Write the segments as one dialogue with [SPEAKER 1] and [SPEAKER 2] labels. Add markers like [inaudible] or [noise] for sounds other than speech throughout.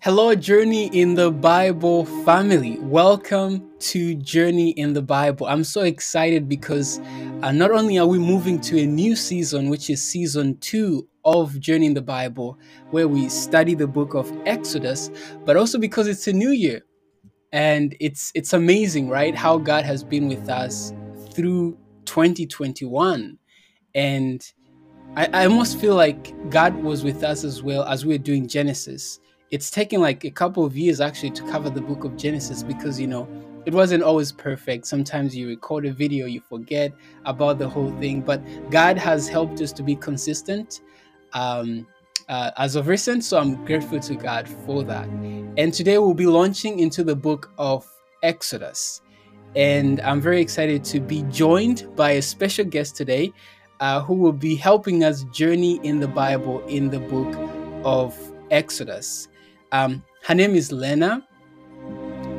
[SPEAKER 1] Hello, Journey in the Bible family. Welcome to Journey in the Bible. I'm so excited because uh, not only are we moving to a new season, which is season two of Journey in the Bible, where we study the book of Exodus, but also because it's a new year. And it's it's amazing, right? How God has been with us through 2021. And I, I almost feel like God was with us as well as we are doing Genesis it's taken like a couple of years actually to cover the book of Genesis because you know it wasn't always perfect. Sometimes you record a video, you forget about the whole thing, but God has helped us to be consistent um, uh, as of recent. So I'm grateful to God for that. And today we'll be launching into the book of Exodus. And I'm very excited to be joined by a special guest today uh, who will be helping us journey in the Bible in the book of Exodus. Um, her name is Lena.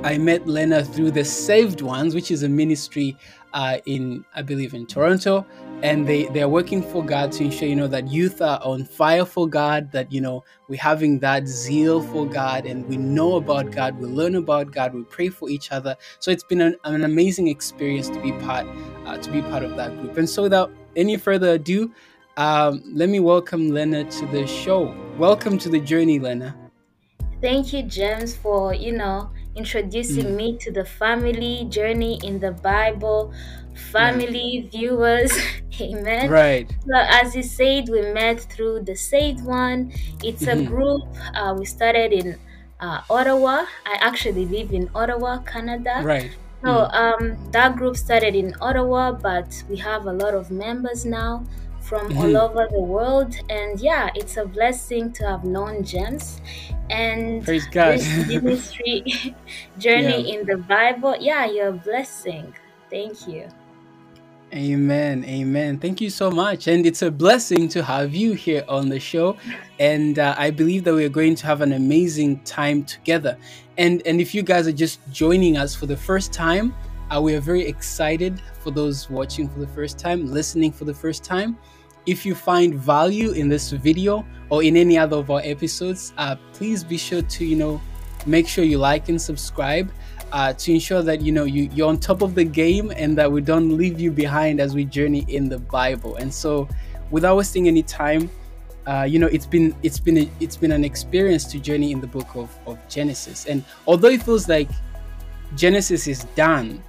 [SPEAKER 1] I met Lena through the Saved Ones, which is a ministry uh, in, I believe, in Toronto, and they they are working for God to ensure you know that youth are on fire for God, that you know we're having that zeal for God, and we know about God, we learn about God, we pray for each other. So it's been an, an amazing experience to be part uh, to be part of that group. And so without any further ado, um, let me welcome Lena to the show. Welcome to the journey, Lena.
[SPEAKER 2] Thank you, James, for you know introducing mm. me to the family journey in the Bible, family viewers. [laughs] Amen.
[SPEAKER 1] Right.
[SPEAKER 2] So, as you said, we met through the Saved One. It's a group. Uh, we started in uh, Ottawa. I actually live in Ottawa, Canada.
[SPEAKER 1] Right.
[SPEAKER 2] So mm. um, that group started in Ottawa, but we have a lot of members now from mm-hmm. all over the world. And yeah, it's a blessing to have known James and
[SPEAKER 1] Praise God.
[SPEAKER 2] this [laughs] ministry [laughs] journey yeah. in the Bible. Yeah, you're a blessing. Thank you.
[SPEAKER 1] Amen. Amen. Thank you so much. And it's a blessing to have you here on the show. And uh, I believe that we're going to have an amazing time together. And and if you guys are just joining us for the first time, uh, we are very excited for those watching for the first time, listening for the first time. If you find value in this video or in any other of our episodes, uh, please be sure to, you know, make sure you like and subscribe uh, to ensure that, you know, you, you're on top of the game and that we don't leave you behind as we journey in the Bible. And so without wasting any time, uh, you know it's been it's been a, it's been an experience to journey in the book of, of genesis and although it feels like genesis is done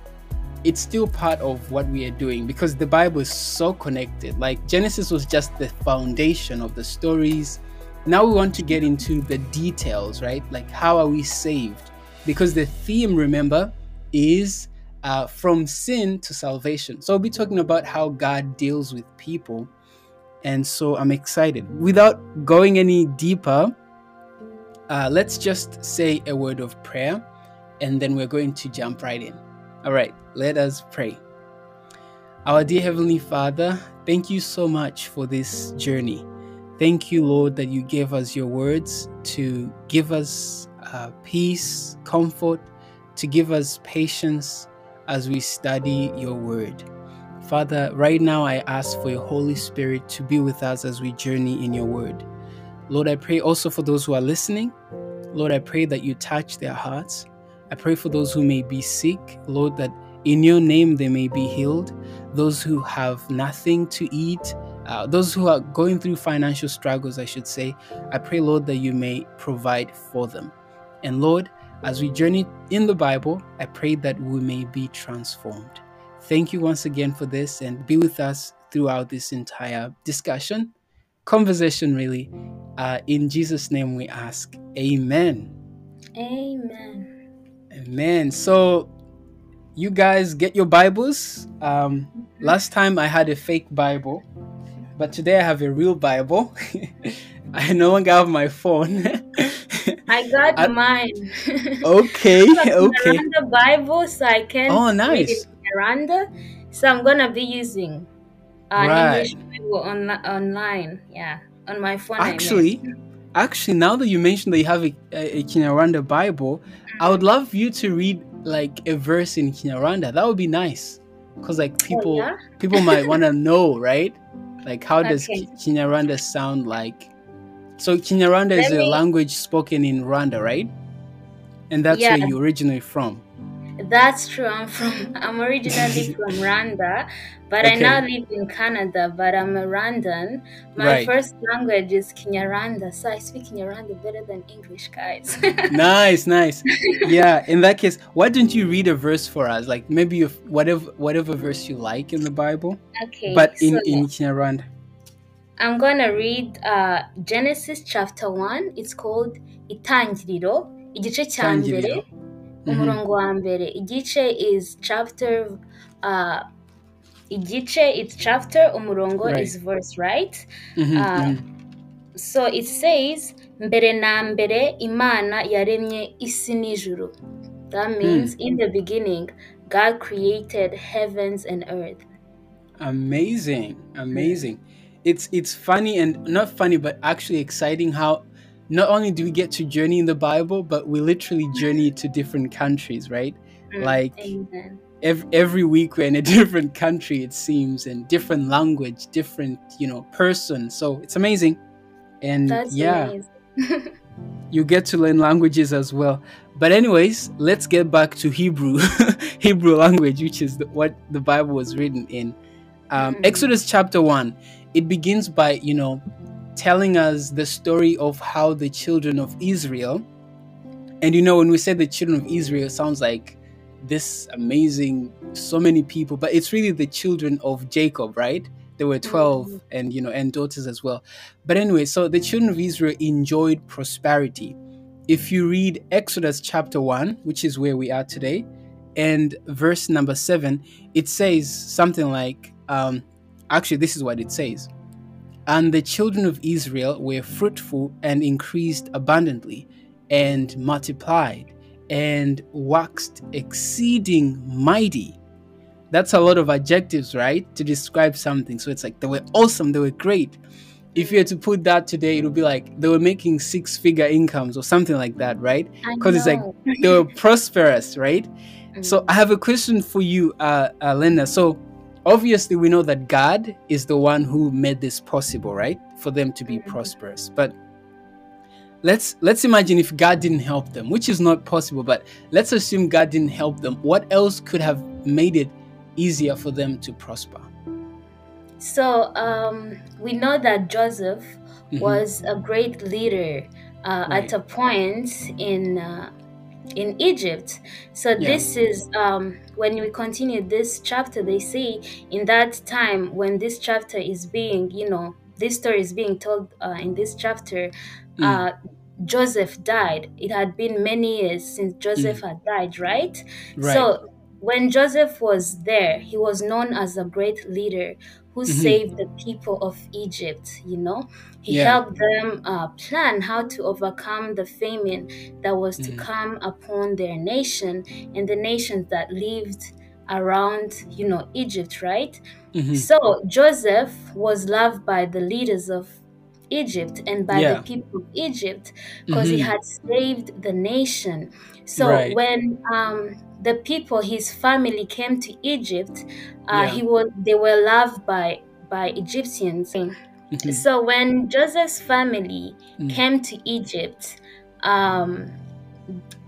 [SPEAKER 1] it's still part of what we are doing because the Bible is so connected. Like Genesis was just the foundation of the stories. Now we want to get into the details, right? Like how are we saved? Because the theme, remember, is uh, from sin to salvation. So we'll be talking about how God deals with people. And so I'm excited. Without going any deeper, uh, let's just say a word of prayer and then we're going to jump right in. All right, let us pray. Our dear Heavenly Father, thank you so much for this journey. Thank you, Lord, that you gave us your words to give us uh, peace, comfort, to give us patience as we study your word. Father, right now I ask for your Holy Spirit to be with us as we journey in your word. Lord, I pray also for those who are listening. Lord, I pray that you touch their hearts. I pray for those who may be sick, Lord, that in your name they may be healed. Those who have nothing to eat, uh, those who are going through financial struggles, I should say, I pray, Lord, that you may provide for them. And Lord, as we journey in the Bible, I pray that we may be transformed. Thank you once again for this and be with us throughout this entire discussion, conversation, really. Uh, in Jesus' name we ask. Amen.
[SPEAKER 2] Amen.
[SPEAKER 1] Amen. So, you guys get your Bibles. Um, last time I had a fake Bible, but today I have a real Bible. [laughs] I no longer have my phone.
[SPEAKER 2] I got [laughs] I, mine. [laughs]
[SPEAKER 1] okay, okay.
[SPEAKER 2] The Bible, so I can.
[SPEAKER 1] Oh, nice.
[SPEAKER 2] Miranda, so I'm gonna be using uh, right. English Bible on, online. Yeah, on my phone.
[SPEAKER 1] Actually, actually, now that you mentioned that you have a, a, a Kinyarwanda Bible, I would love you to read like a verse in Kinyarwanda. That would be nice, cause like oh, people oh, yeah? people might want to [laughs] know, right? Like how does okay. Kinyarwanda sound like? So Kinyarwanda is a language spoken in Rwanda, right? And that's yeah. where you're originally from.
[SPEAKER 2] That's true. I'm from. I'm originally [laughs] from Rwanda, but okay. I now live in Canada. But I'm a Rwandan. My right. first language is Kinyarwanda, so I speak Kinyarwanda better than English, guys. [laughs]
[SPEAKER 1] nice, nice. Yeah. In that case, why don't you read a verse for us? Like maybe whatever whatever verse you like in the Bible.
[SPEAKER 2] Okay.
[SPEAKER 1] But in so in Kinyarwanda.
[SPEAKER 2] I'm gonna read uh, Genesis chapter one. It's called Itangiriro, igice cya mbere umurongo wa mbere igice is chapter uh, igice it's chapter umurongo right. is verse right mm-hmm, uh, mm-hmm. so it says mbere na mbere imana yaremye isi n'ijuru that means mm. in the beginning god created heavens and earth
[SPEAKER 1] amazing amazing it's it's funny and not funny but actually exciting how not only do we get to journey in the Bible, but we literally journey to different countries, right? Mm, like every, every week we're in a [laughs] different country, it seems, and different language, different, you know, person. So it's amazing. And That's yeah, [laughs] you get to learn languages as well. But anyways, let's get back to Hebrew, [laughs] Hebrew language, which is the, what the Bible was written in. Um, mm. Exodus chapter one. It begins by you know telling us the story of how the children of Israel, and you know, when we say the children of Israel, it sounds like this amazing, so many people, but it's really the children of Jacob, right? There were 12 mm-hmm. and, you know, and daughters as well. But anyway, so the children of Israel enjoyed prosperity. If you read Exodus chapter 1, which is where we are today, and verse number 7, it says something like, um, actually, this is what it says and the children of Israel were fruitful and increased abundantly, and multiplied, and waxed exceeding mighty. That's a lot of adjectives, right? To describe something. So it's like they were awesome, they were great. If you had to put that today, it would be like they were making six figure incomes or something like that, right? Because it's like they were prosperous, right? Mm-hmm. So I have a question for you, uh, uh, Linda. So obviously we know that God is the one who made this possible, right? For them to be mm-hmm. prosperous. But let's let's imagine if God didn't help them, which is not possible, but let's assume God didn't help them. What else could have made it easier for them to prosper?
[SPEAKER 2] So um, we know that Joseph mm-hmm. was a great leader uh, right. at a point in uh, in Egypt. So yeah. this is um, when we continue this chapter. They say in that time when this chapter is being, you know, this story is being told uh, in this chapter. Mm. Uh, Joseph died. It had been many years since Joseph mm. had died, right? right? So when Joseph was there, he was known as a great leader who mm-hmm. saved the people of Egypt. You know, he yeah. helped them uh, plan how to overcome the famine that was mm-hmm. to come upon their nation and the nations that lived around, you know, Egypt, right? Mm-hmm. So Joseph was loved by the leaders of Egypt and by yeah. the people of Egypt because he mm-hmm. had saved the nation. So right. when um, the people, his family came to Egypt, uh, yeah. he was they were loved by by Egyptians. Mm-hmm. So when Joseph's family mm-hmm. came to Egypt, um,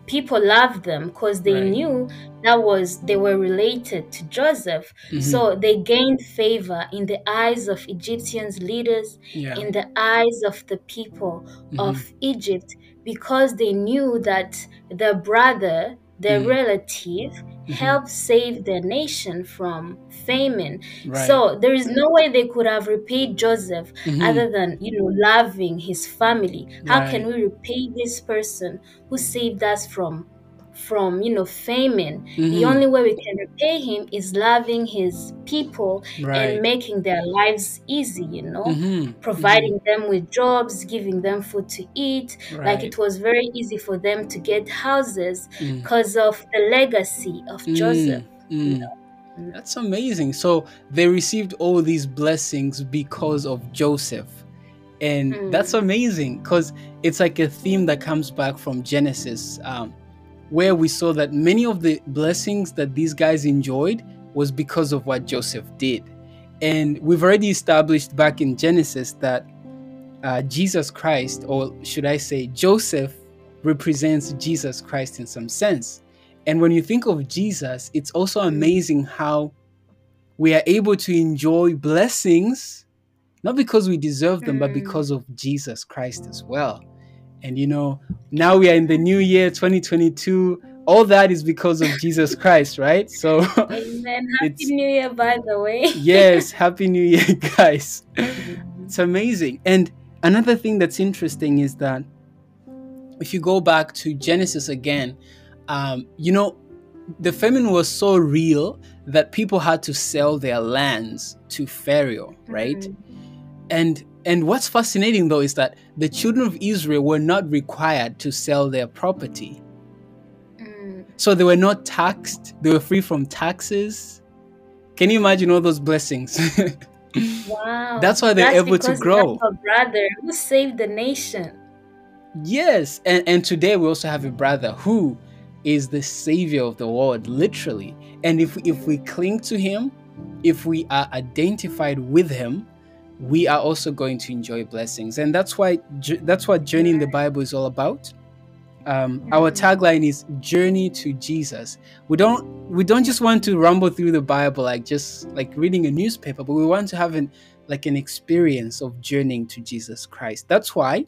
[SPEAKER 2] people loved them because they right. knew that was they were related to Joseph. Mm-hmm. So they gained favor in the eyes of Egyptians leaders, yeah. in the eyes of the people mm-hmm. of Egypt, because they knew that the brother their mm. relative mm-hmm. helped save their nation from famine. Right. So there is no way they could have repaid Joseph mm-hmm. other than you know loving his family. How right. can we repay this person who saved us from from you know famine mm-hmm. the only way we can repay him is loving his people right. and making their lives easy you know mm-hmm. providing mm-hmm. them with jobs giving them food to eat right. like it was very easy for them to get houses because mm. of the legacy of mm. joseph you
[SPEAKER 1] mm. know? That's amazing. So they received all these blessings because of Joseph. And that's amazing because it's like a theme that comes back from Genesis. Um, where we saw that many of the blessings that these guys enjoyed was because of what Joseph did. And we've already established back in Genesis that uh, Jesus Christ, or should I say, Joseph, represents Jesus Christ in some sense. And when you think of Jesus, it's also amazing how we are able to enjoy blessings, not because we deserve them, but
[SPEAKER 2] Mm.
[SPEAKER 1] because of Jesus Christ as well. And you know, now we are in the new year 2022. All that is because of Jesus Christ, right? So, [laughs]
[SPEAKER 2] Amen. Happy New Year, by the way. [laughs]
[SPEAKER 1] yes, Happy New Year, [laughs] guys. It's amazing. And another thing that's interesting is that if you go back to Genesis again, um, you know, the famine was so real that people had to sell their lands to Pharaoh, right?
[SPEAKER 2] Mhm.
[SPEAKER 1] And and what's fascinating though is that the children of Israel were not required to sell their property.
[SPEAKER 2] Mm.
[SPEAKER 1] So they were not taxed, they were free from taxes. Can you imagine all those blessings? [laughs]
[SPEAKER 2] Wow.
[SPEAKER 1] That's why they're able to grow.
[SPEAKER 2] A brother who saved the nation.
[SPEAKER 1] Yes, and, and today we also have a brother who is the savior of the world, literally. And if if we cling to him, if we are identified with him, we are also going to enjoy blessings. And that's why that's what journey in the Bible is all about. Um, our
[SPEAKER 2] Mhm.
[SPEAKER 1] tagline is journey to Jesus. We don't we don't just want to rumble through the Bible like just like reading a newspaper, but we want to have an like an experience of journeying to Jesus Christ. That's why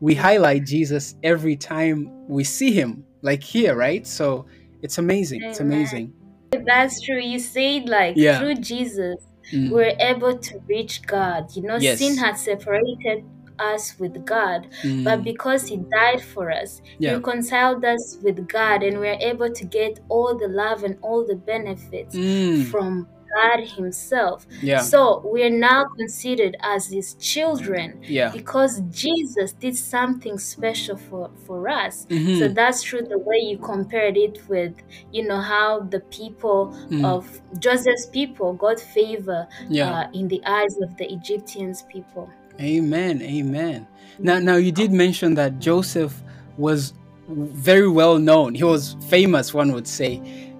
[SPEAKER 1] we highlight Jesus every time we see him, like here, right? So it's amazing. It's amazing.
[SPEAKER 2] That's true. You said like
[SPEAKER 1] Yeah.
[SPEAKER 2] through Jesus,
[SPEAKER 1] Mm.
[SPEAKER 2] we're able to reach God. You know,
[SPEAKER 1] Yes.
[SPEAKER 2] sin had separated us with God, but
[SPEAKER 1] Mm.
[SPEAKER 2] because He died for us, He
[SPEAKER 1] Yeah.
[SPEAKER 2] reconciled us with God, and we're able to get all the love and all the benefits
[SPEAKER 1] Mm.
[SPEAKER 2] from God Himself.
[SPEAKER 1] Yeah.
[SPEAKER 2] So we're now considered as His children
[SPEAKER 1] Yeah.
[SPEAKER 2] because Jesus did something special for, for us.
[SPEAKER 1] Mhm.
[SPEAKER 2] So that's true the way you compared it with, you know, how the people
[SPEAKER 1] Mm.
[SPEAKER 2] of Joseph's people got favor
[SPEAKER 1] Yeah.
[SPEAKER 2] uh, in the eyes of the Egyptians people.
[SPEAKER 1] Amen. Amen. Now, now you did mention that Joseph was very well known. He was famous, one would say.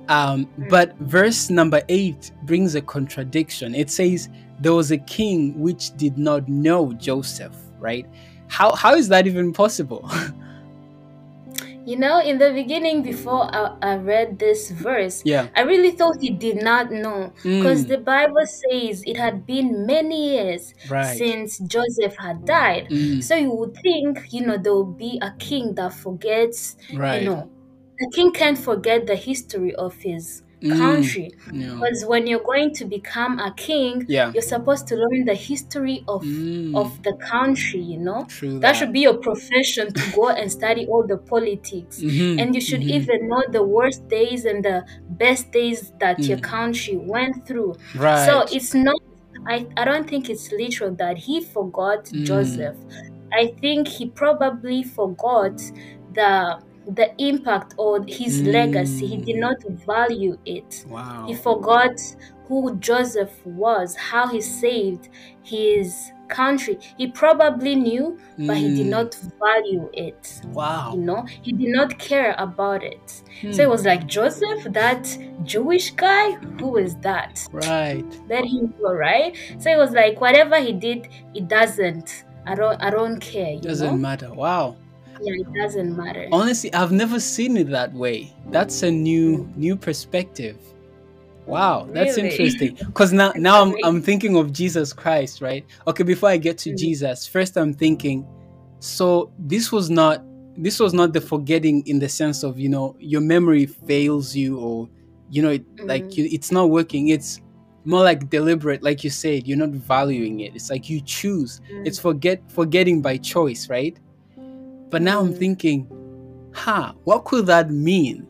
[SPEAKER 1] Um, but verse number eight brings a contradiction. It says there was a king which did not know Joseph. Right? How how is that even possible? [laughs]
[SPEAKER 2] You know, in the beginning, before I, I read this verse,
[SPEAKER 1] yeah.
[SPEAKER 2] I really thought he did not know because
[SPEAKER 1] Mm,
[SPEAKER 2] the Bible says it had been many years
[SPEAKER 1] right.
[SPEAKER 2] since Joseph had died.
[SPEAKER 1] Mm,
[SPEAKER 2] So you would think, you know, there will be a king that forgets,
[SPEAKER 1] right.
[SPEAKER 2] you know, a king can't forget the history of his
[SPEAKER 1] Mm,
[SPEAKER 2] country.
[SPEAKER 1] yeah.
[SPEAKER 2] Because when you're going to become a king,
[SPEAKER 1] Yeah.
[SPEAKER 2] you're supposed to learn the history of
[SPEAKER 1] Mm,
[SPEAKER 2] of the country, you know.
[SPEAKER 1] true.
[SPEAKER 2] That should be your profession to go and study all the politics.
[SPEAKER 1] Mhm,
[SPEAKER 2] And you should
[SPEAKER 1] mhm.
[SPEAKER 2] even know the worst days and the best days that your
[SPEAKER 1] Mm.
[SPEAKER 2] country went through.
[SPEAKER 1] right.
[SPEAKER 2] So it's not I, I don't think it's literal that he forgot
[SPEAKER 1] Mm.
[SPEAKER 2] Joseph. I think he probably forgot the the impact or his legacy. He did
[SPEAKER 1] Mm.
[SPEAKER 2] not value it.
[SPEAKER 1] wow.
[SPEAKER 2] He forgot who Joseph was, how he saved his country. He probably knew, but he did
[SPEAKER 1] Mm,
[SPEAKER 2] not value it.
[SPEAKER 1] Wow.
[SPEAKER 2] You know, he did not care about it. So it
[SPEAKER 1] Hmm,
[SPEAKER 2] was like Joseph, that Jewish guy, who is that?
[SPEAKER 1] Right.
[SPEAKER 2] Let him go, right? So it was like whatever he did, it doesn't. I don't I don't care.
[SPEAKER 1] Doesn't
[SPEAKER 2] know?
[SPEAKER 1] matter. Wow.
[SPEAKER 2] Yeah, it doesn't matter.
[SPEAKER 1] Honestly, I've never seen it that way. That's a new new perspective. Wow, that's
[SPEAKER 2] Really?
[SPEAKER 1] interesting. Because now now I'm, I'm thinking of Jesus Christ, right? Okay, before I get to
[SPEAKER 2] Mm.
[SPEAKER 1] Jesus, first I'm thinking, so this was not this was not the forgetting in the sense of you know your memory fails you or you know it, like
[SPEAKER 2] Mm.
[SPEAKER 1] you, it's not working. It's more like deliberate, like you said. You're not valuing it. It's like you choose.
[SPEAKER 2] Mm.
[SPEAKER 1] It's forget forgetting by choice, right? But now I'm thinking, ha, what could that mean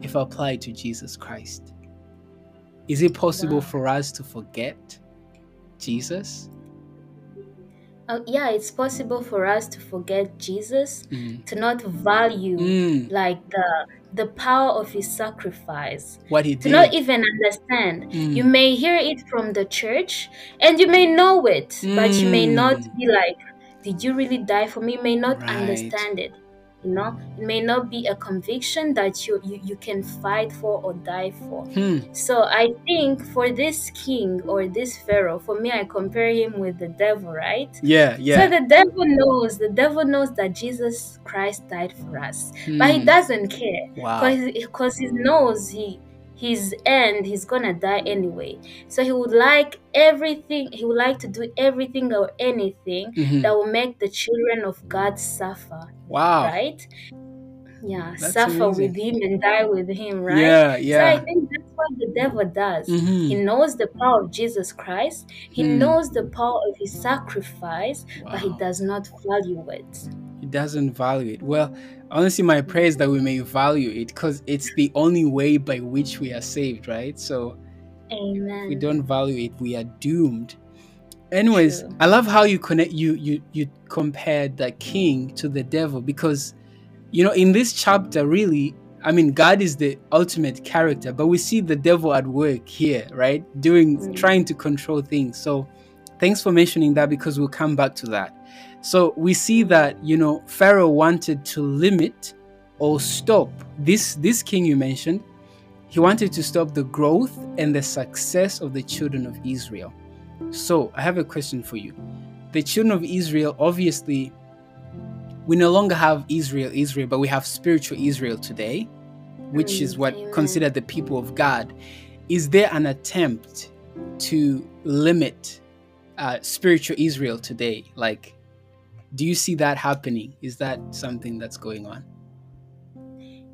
[SPEAKER 1] if applied to Jesus Christ? Is it possible
[SPEAKER 2] Wow.
[SPEAKER 1] for us to forget Jesus?
[SPEAKER 2] Uh, yeah, it's possible for us to forget Jesus,
[SPEAKER 1] Mm.
[SPEAKER 2] to not value
[SPEAKER 1] Mm,
[SPEAKER 2] like the the power of his sacrifice.
[SPEAKER 1] what he
[SPEAKER 2] to
[SPEAKER 1] did.
[SPEAKER 2] not even understand.
[SPEAKER 1] Mm.
[SPEAKER 2] You may hear it from the church and you may know it, but you may not
[SPEAKER 1] Mm.
[SPEAKER 2] be like, Did you really die for me? May not
[SPEAKER 1] Right.
[SPEAKER 2] understand it. you know it may not be a conviction that you you, you can fight for or die for
[SPEAKER 1] Hmm.
[SPEAKER 2] so i think for this king or this pharaoh for me i compare him with the devil right
[SPEAKER 1] Yeah, yeah.
[SPEAKER 2] so the devil knows the devil knows that jesus christ died for us but he
[SPEAKER 1] Hmm.
[SPEAKER 2] doesn't care
[SPEAKER 1] Wow.
[SPEAKER 2] because he knows he his end he's gonna die anyway so he would like everything he would like to do everything or anything
[SPEAKER 1] Mhm.
[SPEAKER 2] that will make the children of god suffer
[SPEAKER 1] Wow.
[SPEAKER 2] right yeah
[SPEAKER 1] That's
[SPEAKER 2] suffer
[SPEAKER 1] amazing.
[SPEAKER 2] with him and die with him right
[SPEAKER 1] Yeah, yeah.
[SPEAKER 2] so i think that's what the devil does
[SPEAKER 1] Mhm.
[SPEAKER 2] he knows the power of jesus christ he
[SPEAKER 1] Hmm.
[SPEAKER 2] knows the power of his sacrifice but he does not value it
[SPEAKER 1] doesn't value it. Well, honestly, my prayer is that we may value it because it's the only way by which we are saved, right? So
[SPEAKER 2] amen
[SPEAKER 1] if we don't value it, we are doomed. Anyways,
[SPEAKER 2] True.
[SPEAKER 1] I love how you connect you you you compared the king to the devil because you know in this chapter really I mean God is the ultimate character, but we see the devil at work here, right? Doing
[SPEAKER 2] Mm.
[SPEAKER 1] trying to control things. So thanks for mentioning that because we'll come back to that. So we see that you know Pharaoh wanted to limit or stop this this king you mentioned. He wanted to stop the growth and the success of the children of Israel. So I have a question for you. The children of Israel, obviously, we no longer have Israel, Israel, but we have spiritual Israel today, which is what considered the people of God. Is there an attempt to limit uh, spiritual Israel today? Like, do you see that happening? Is that something that's going on?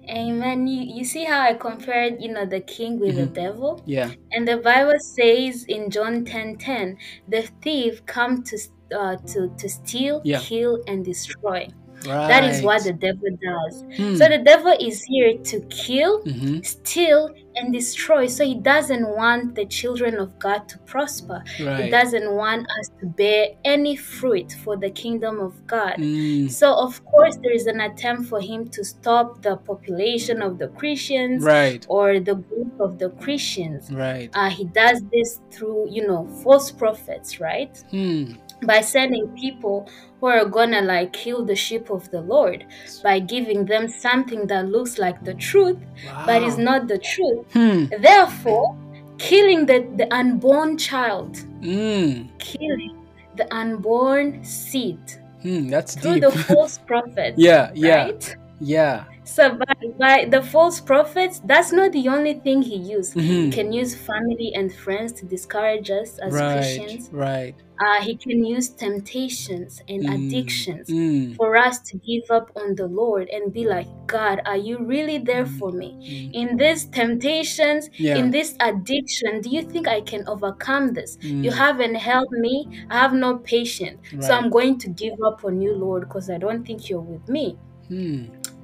[SPEAKER 2] Amen. You, you see how I compared, you know, the king with the
[SPEAKER 1] Mhm.
[SPEAKER 2] devil?
[SPEAKER 1] Yeah.
[SPEAKER 2] And the Bible says in John 10 10, the thief come to uh, to, to steal,
[SPEAKER 1] Yeah.
[SPEAKER 2] kill, and destroy.
[SPEAKER 1] Right.
[SPEAKER 2] That is what the devil does.
[SPEAKER 1] Hmm.
[SPEAKER 2] So the devil is here to kill,
[SPEAKER 1] Mhm.
[SPEAKER 2] steal, and destroy. So he doesn't want the children of God to prosper. He doesn't want us to bear any fruit for the kingdom of God.
[SPEAKER 1] Mm.
[SPEAKER 2] So of course there is an attempt for him to stop the population of the Christians
[SPEAKER 1] Right.
[SPEAKER 2] or the group of the Christians.
[SPEAKER 1] Right.
[SPEAKER 2] Uh, he does this through, you know, false prophets, right?
[SPEAKER 1] Hmm.
[SPEAKER 2] By sending people who are gonna like kill the sheep of the Lord by giving them something that looks like the truth, but is
[SPEAKER 1] Wow.
[SPEAKER 2] not the truth.
[SPEAKER 1] Hmm.
[SPEAKER 2] Therefore, killing the, the unborn child,
[SPEAKER 1] Mm.
[SPEAKER 2] killing the unborn seed
[SPEAKER 1] Hmm. That's
[SPEAKER 2] through
[SPEAKER 1] deep.
[SPEAKER 2] the [laughs] false prophets.
[SPEAKER 1] yeah. Yeah.
[SPEAKER 2] Right?
[SPEAKER 1] Yeah.
[SPEAKER 2] So by, by the false prophets, that's not the only thing he used. He
[SPEAKER 1] Mhm.
[SPEAKER 2] can use family and friends to discourage us as
[SPEAKER 1] Right.
[SPEAKER 2] Christians.
[SPEAKER 1] Right.
[SPEAKER 2] Uh, he can use temptations and
[SPEAKER 1] Mm.
[SPEAKER 2] addictions
[SPEAKER 1] Mm.
[SPEAKER 2] for us to give up on the Lord and be like, God, are you really there for me?
[SPEAKER 1] Mm.
[SPEAKER 2] In these temptations,
[SPEAKER 1] Yeah.
[SPEAKER 2] in this addiction, do you think I can overcome this? You
[SPEAKER 1] Mm.
[SPEAKER 2] haven't helped me. I have no patience. So
[SPEAKER 1] Right.
[SPEAKER 2] I'm going to give up on you, Lord, because I don't think you're with me.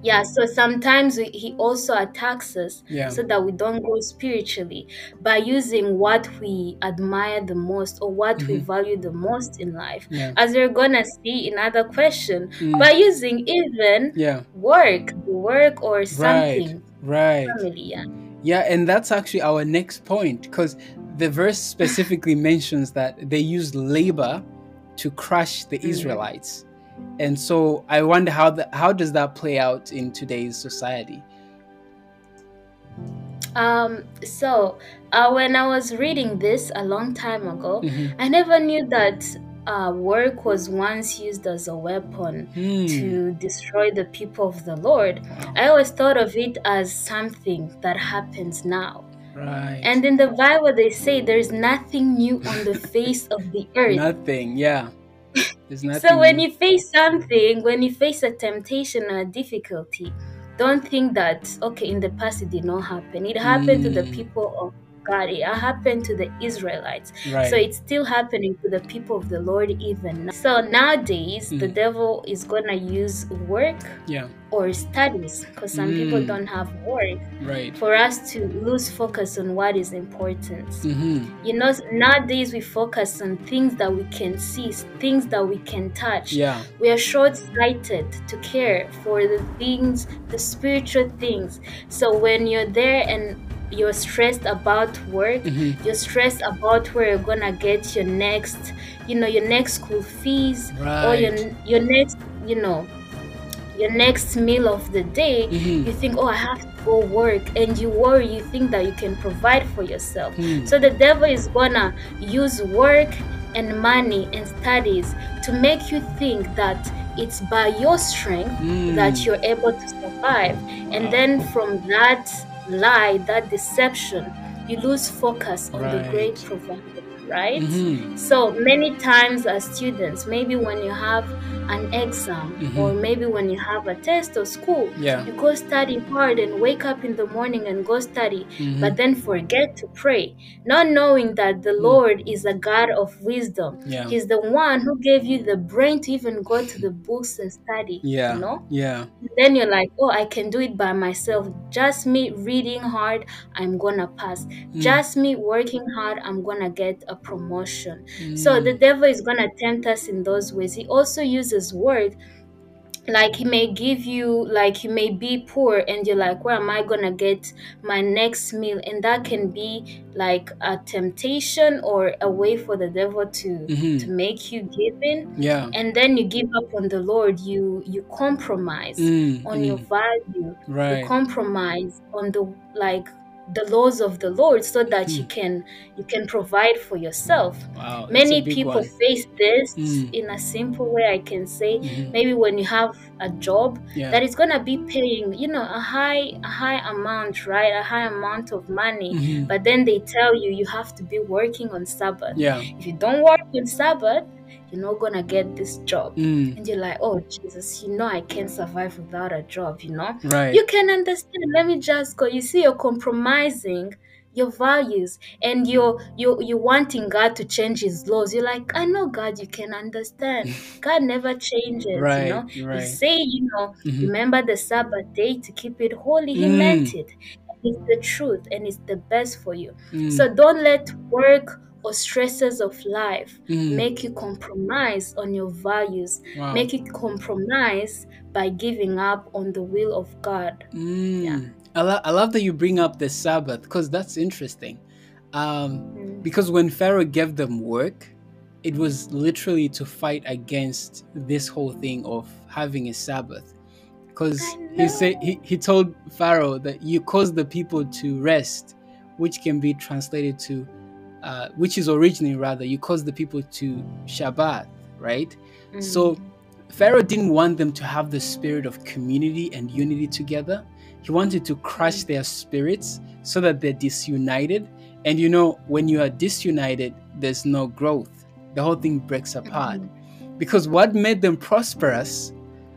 [SPEAKER 2] Yeah, so sometimes we, he also attacks us
[SPEAKER 1] Yeah.
[SPEAKER 2] so that we don't grow spiritually by using what we admire the most or what we
[SPEAKER 1] Mhm.
[SPEAKER 2] value the most in life.
[SPEAKER 1] Yeah.
[SPEAKER 2] As we're gonna see in other question,
[SPEAKER 1] Mm.
[SPEAKER 2] by using even
[SPEAKER 1] Yeah.
[SPEAKER 2] work, work or something,
[SPEAKER 1] Right.
[SPEAKER 2] family. Yeah.
[SPEAKER 1] Yeah, and that's actually our next point because the verse specifically mentions that they used labor to crush the
[SPEAKER 2] Mhm.
[SPEAKER 1] Israelites. And so I wonder how the, how does that play out in today's society?
[SPEAKER 2] Um. So, uh, when I was reading this a long time ago,
[SPEAKER 1] Mhm.
[SPEAKER 2] I never knew that uh, work was once used as a weapon
[SPEAKER 1] Hmm.
[SPEAKER 2] to destroy the people of the Lord.
[SPEAKER 1] Wow.
[SPEAKER 2] I always thought of it as something that happens now.
[SPEAKER 1] Right.
[SPEAKER 2] And in the Bible, they say there's nothing new on the face of the [laughs] earth.
[SPEAKER 1] nothing. Yeah.
[SPEAKER 2] So when you face something, when you face a temptation or a difficulty, don't think that okay, in the past it did not happen. It happened to the
[SPEAKER 1] Mm.
[SPEAKER 2] people of God. It happened to the Israelites.
[SPEAKER 1] right.
[SPEAKER 2] So it's still happening to the people of the Lord even now. So nowadays, the
[SPEAKER 1] Mm.
[SPEAKER 2] devil is gonna use work
[SPEAKER 1] yeah.
[SPEAKER 2] or studies because some people
[SPEAKER 1] Mm.
[SPEAKER 2] don't have work
[SPEAKER 1] Right.
[SPEAKER 2] for us to lose focus on what is important.
[SPEAKER 1] hmm
[SPEAKER 2] You know, nowadays we focus on things that we can see, things that we can touch.
[SPEAKER 1] Yeah.
[SPEAKER 2] We are short sighted to care for the things, the spiritual things. So when you're there and you're stressed about work,
[SPEAKER 1] hmm
[SPEAKER 2] you're stressed about where you're gonna get your next, you know, your next school fees or your your next, you know, your next meal of the day,
[SPEAKER 1] Mhm.
[SPEAKER 2] you think, oh, I have to go work, and you worry, you think that you can provide for yourself.
[SPEAKER 1] Hmm.
[SPEAKER 2] So the devil is gonna use work and money and studies to make you think that it's by your strength
[SPEAKER 1] Mm.
[SPEAKER 2] that you're able to survive. And then from that lie, that deception, you lose focus on the great
[SPEAKER 1] Right.
[SPEAKER 2] provider, right?
[SPEAKER 1] Mhm.
[SPEAKER 2] So many times as students, maybe when you have an exam
[SPEAKER 1] Mhm.
[SPEAKER 2] or maybe when you have a test or school,
[SPEAKER 1] Yeah.
[SPEAKER 2] you go study hard and wake up in the morning and go study,
[SPEAKER 1] Mhm.
[SPEAKER 2] but then forget to pray, not knowing that the Lord is a God of wisdom.
[SPEAKER 1] Mm. Yeah.
[SPEAKER 2] He's the one who gave you the brain to even go to the books and study.
[SPEAKER 1] Yeah.
[SPEAKER 2] You know?
[SPEAKER 1] Yeah.
[SPEAKER 2] Then you're like, oh, I can do it by myself. Just me reading hard, I'm gonna pass.
[SPEAKER 1] Mm.
[SPEAKER 2] Just me working hard, I'm gonna get a promotion. So
[SPEAKER 1] Mm.
[SPEAKER 2] the devil is gonna tempt us in those ways. He also uses word like he may give you like you may be poor and you're like where am i gonna get my next meal and that can be like a temptation or a way for the devil to
[SPEAKER 1] Mhm.
[SPEAKER 2] to make you give in
[SPEAKER 1] Yeah.
[SPEAKER 2] and then you give up on the lord you you compromise
[SPEAKER 1] Mm,
[SPEAKER 2] on your
[SPEAKER 1] mm.
[SPEAKER 2] value
[SPEAKER 1] Right.
[SPEAKER 2] you compromise on the like the laws of the lord so that you
[SPEAKER 1] Mhm.
[SPEAKER 2] can you can provide for yourself
[SPEAKER 1] Wow.
[SPEAKER 2] many people
[SPEAKER 1] one.
[SPEAKER 2] face this
[SPEAKER 1] Mm.
[SPEAKER 2] in a simple way i can say
[SPEAKER 1] Mhm.
[SPEAKER 2] maybe when you have a job
[SPEAKER 1] Yeah.
[SPEAKER 2] that is gonna be paying you know a high a high amount right a high amount of money
[SPEAKER 1] Mhm.
[SPEAKER 2] but then they tell you you have to be working on sabbath
[SPEAKER 1] Yeah.
[SPEAKER 2] if you don't work on sabbath you're not gonna get this job
[SPEAKER 1] Mm.
[SPEAKER 2] and you're like oh jesus you know i can't survive without a job you know
[SPEAKER 1] Right.
[SPEAKER 2] you can understand let me just go you see you're compromising your values and you're you you wanting god to change his laws you're like i know god you can understand [laughs] god never changes
[SPEAKER 1] Right,
[SPEAKER 2] you know he
[SPEAKER 1] right.
[SPEAKER 2] say you know
[SPEAKER 1] Mhm.
[SPEAKER 2] remember the sabbath day to keep it holy he
[SPEAKER 1] Mm.
[SPEAKER 2] meant it it's the truth and it's the best for you
[SPEAKER 1] Mm.
[SPEAKER 2] so don't let work or stresses of life
[SPEAKER 1] Mm.
[SPEAKER 2] make you compromise on your values
[SPEAKER 1] Wow.
[SPEAKER 2] make you compromise by giving up on the will of god
[SPEAKER 1] Mm.
[SPEAKER 2] Yeah.
[SPEAKER 1] I, lo- I love that you bring up the Sabbath because that's interesting. Um,
[SPEAKER 2] Mm.
[SPEAKER 1] because when Pharaoh gave them work, it was literally to fight against this whole thing of having a Sabbath. Because he said he, he told Pharaoh that you cause the people to rest, which can be translated to, uh, which is originally rather you cause the people to Shabbat, right? So
[SPEAKER 2] Mm.
[SPEAKER 1] Pharaoh didn't want them to have the spirit of community and unity together. He wanted to crush their spirits so that they're disunited. And you know, when you are disunited, there's no growth. The whole thing breaks apart. Because what made them prosperous,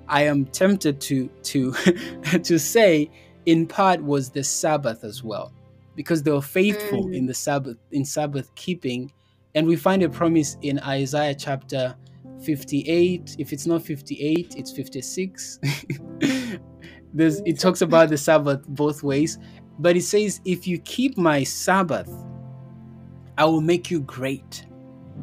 [SPEAKER 1] I am tempted to to [laughs] to say, in part was the Sabbath as well. Because they were faithful
[SPEAKER 2] Mm.
[SPEAKER 1] in the Sabbath in Sabbath keeping. And we find a promise in Isaiah chapter 58 if it's not 58 it's 56 [laughs] there's it talks about the sabbath both ways but it says if you keep my sabbath i will make you great.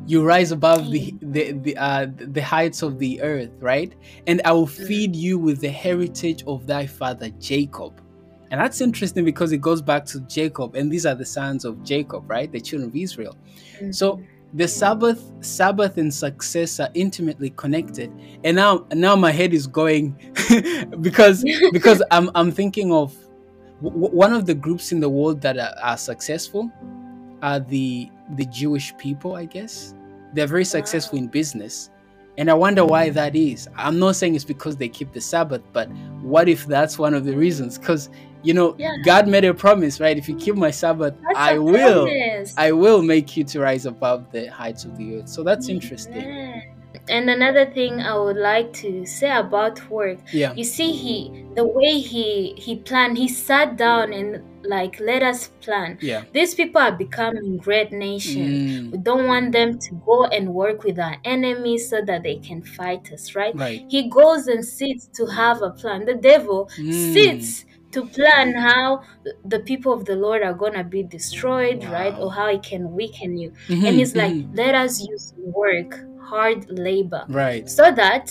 [SPEAKER 1] You rise above the the the, uh, the heights of the earth right? And i will feed you with the heritage of thy father jacob and that's interesting because it goes back to jacob and these are the sons of jacob right the children of israel so mm-hmm. the Sabbath, Sabbath and success are intimately connected. And now, now my head is going [laughs] because [laughs] because I'm I'm thinking of w- one of the groups in the world that are, are successful are the the Jewish people. I guess they're very successful in business, and I wonder why that is. I'm not saying it's because they keep the Sabbath, but what if that's one of the reasons? Because you know,
[SPEAKER 2] Yeah.
[SPEAKER 1] God made a promise, right? If you keep my Sabbath,
[SPEAKER 2] That's
[SPEAKER 1] I will.
[SPEAKER 2] promise.
[SPEAKER 1] I will make you to rise above the heights of the earth. So that's interesting.
[SPEAKER 2] And another thing I would like to say about work,
[SPEAKER 1] Yeah.
[SPEAKER 2] you see, he the way he he planned, he sat down and like let us plan.
[SPEAKER 1] Yeah.
[SPEAKER 2] These people are becoming great nations.
[SPEAKER 1] Mm,
[SPEAKER 2] We don't want them to go and work with our enemies so that they can fight us, right?
[SPEAKER 1] right.
[SPEAKER 2] He goes and sits to have a plan. The devil
[SPEAKER 1] Mm.
[SPEAKER 2] sits to plan how the people of the Lord are gonna be destroyed, right? Or how he can weaken you.
[SPEAKER 1] Mhm,
[SPEAKER 2] And he's like,
[SPEAKER 1] mhm.
[SPEAKER 2] let us use work, hard labor,
[SPEAKER 1] right.
[SPEAKER 2] so that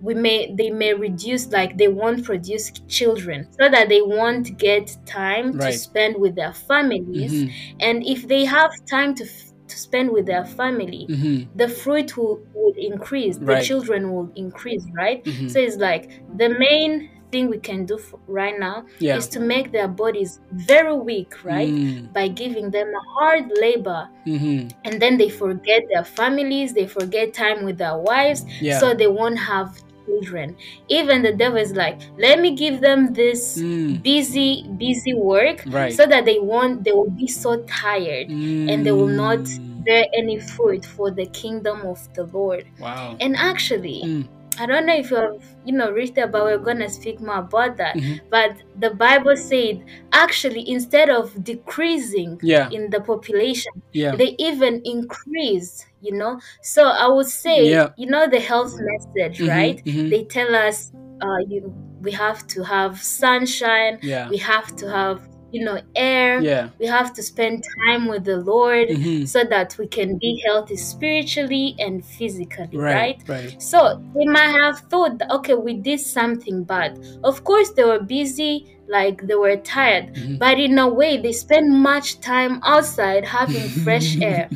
[SPEAKER 2] we may they may reduce like they won't produce children so that they won't get time
[SPEAKER 1] Right.
[SPEAKER 2] to spend with their families
[SPEAKER 1] Mhm,
[SPEAKER 2] and if they have time to f- to spend with their family,
[SPEAKER 1] Mhm.
[SPEAKER 2] the fruit will, will increase, the children will increase, right?
[SPEAKER 1] Mhm.
[SPEAKER 2] So it's like the main thing we can do for right now
[SPEAKER 1] Yeah.
[SPEAKER 2] is to make their bodies very weak, right?
[SPEAKER 1] Mm.
[SPEAKER 2] By giving them hard labor
[SPEAKER 1] Mhm.
[SPEAKER 2] and then they forget their families, they forget time with their wives,
[SPEAKER 1] Yeah.
[SPEAKER 2] so they won't have children. Even the devil is like, let me give them this
[SPEAKER 1] Mm.
[SPEAKER 2] busy, busy work
[SPEAKER 1] Right.
[SPEAKER 2] so that they won't they will be so tired and they will not
[SPEAKER 1] Mm.
[SPEAKER 2] bear any fruit for the kingdom of the Lord.
[SPEAKER 1] Wow.
[SPEAKER 2] And actually,
[SPEAKER 1] Mm.
[SPEAKER 2] I don't know if you have, you know, read about. We're gonna speak more about that.
[SPEAKER 1] Mhm.
[SPEAKER 2] But the Bible said, actually, instead of decreasing
[SPEAKER 1] Yeah.
[SPEAKER 2] in the population,
[SPEAKER 1] Yeah.
[SPEAKER 2] they even increase. You know, so I would say,
[SPEAKER 1] Yeah.
[SPEAKER 2] you know, the health message,
[SPEAKER 1] Mhm,
[SPEAKER 2] right?
[SPEAKER 1] mhm.
[SPEAKER 2] They tell us, uh, you we have to have sunshine.
[SPEAKER 1] Yeah.
[SPEAKER 2] We have to have, you know, air.
[SPEAKER 1] Yeah.
[SPEAKER 2] We have to spend time with the Lord
[SPEAKER 1] Mhm.
[SPEAKER 2] so that we can be healthy spiritually and physically, right?
[SPEAKER 1] Right. Right.
[SPEAKER 2] So they might have thought, okay, we did something bad. Of course, they were busy, like they were tired,
[SPEAKER 1] Mhm.
[SPEAKER 2] but in a way, they spend much time outside having fresh [laughs] air.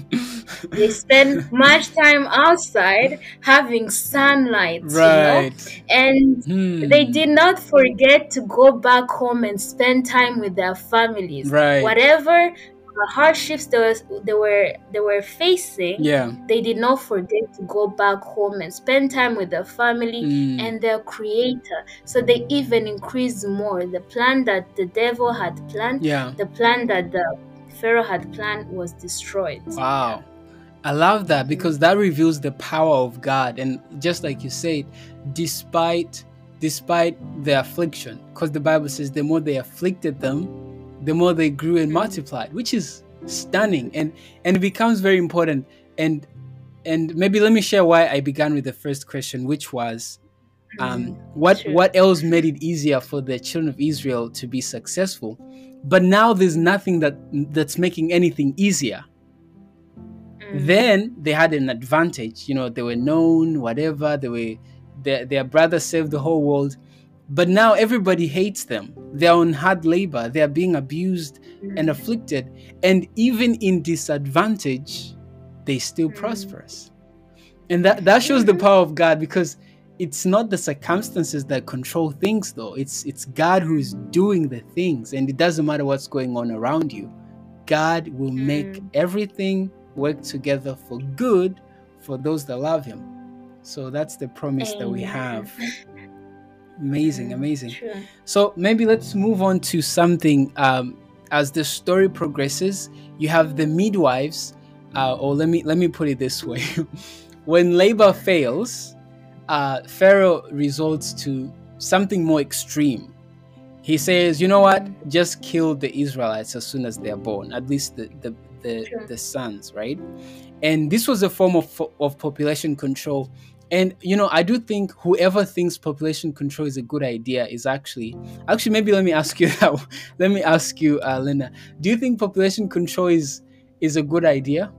[SPEAKER 2] They spend much time outside having sunlight, you know? And
[SPEAKER 1] Hmm.
[SPEAKER 2] they did not forget to go back home and spend time with their families.
[SPEAKER 1] Right.
[SPEAKER 2] Whatever hardships they were, they were they were facing,
[SPEAKER 1] Yeah.
[SPEAKER 2] they did not forget to go back home and spend time with their family
[SPEAKER 1] Mm.
[SPEAKER 2] and their creator. So they even increased more. The plan that the devil had planned,
[SPEAKER 1] Yeah.
[SPEAKER 2] the plan that the Pharaoh had planned was destroyed.
[SPEAKER 1] Wow. I love that because that reveals the power of God. And just like you said, despite despite the affliction, because the Bible says the more they afflicted them, the more they grew and multiplied, which is stunning. And and it becomes very important. And and maybe let me share why I began with the first question, which was um, what
[SPEAKER 2] Sure.
[SPEAKER 1] what else made it easier for the children of Israel to be successful? But now there's nothing that that's making anything easier
[SPEAKER 2] Mm.
[SPEAKER 1] then they had an advantage you know they were known whatever they were their, their brother saved the whole world but now everybody hates them. They're on hard labor. They're being abused and afflicted. And even in disadvantage they still
[SPEAKER 2] Mm.
[SPEAKER 1] prosperous. And that that shows the power of god because it's not the circumstances that control things though. It's it's god who is doing the things and it doesn't matter what's going on around you. God will make
[SPEAKER 2] Mm.
[SPEAKER 1] everything work together for good for those that love him. So that's the promise that we have [laughs] amazing
[SPEAKER 2] Mm,
[SPEAKER 1] amazing
[SPEAKER 2] Sure.
[SPEAKER 1] so maybe let's move on to something um, as the story progresses. You have the midwives, uh, or let me let me put it this way: [laughs] when labor fails, uh, Pharaoh resorts to something more extreme. He says, "You know what? Just kill the Israelites as soon as they are born. At least the the the,
[SPEAKER 2] Sure.
[SPEAKER 1] the sons, right?" And this was a form of of population control. And you know, I do think whoever thinks population control is a good idea is actually actually maybe let me ask you [laughs] that. let me ask you, uh, Linda. Do you think population control is is a good idea?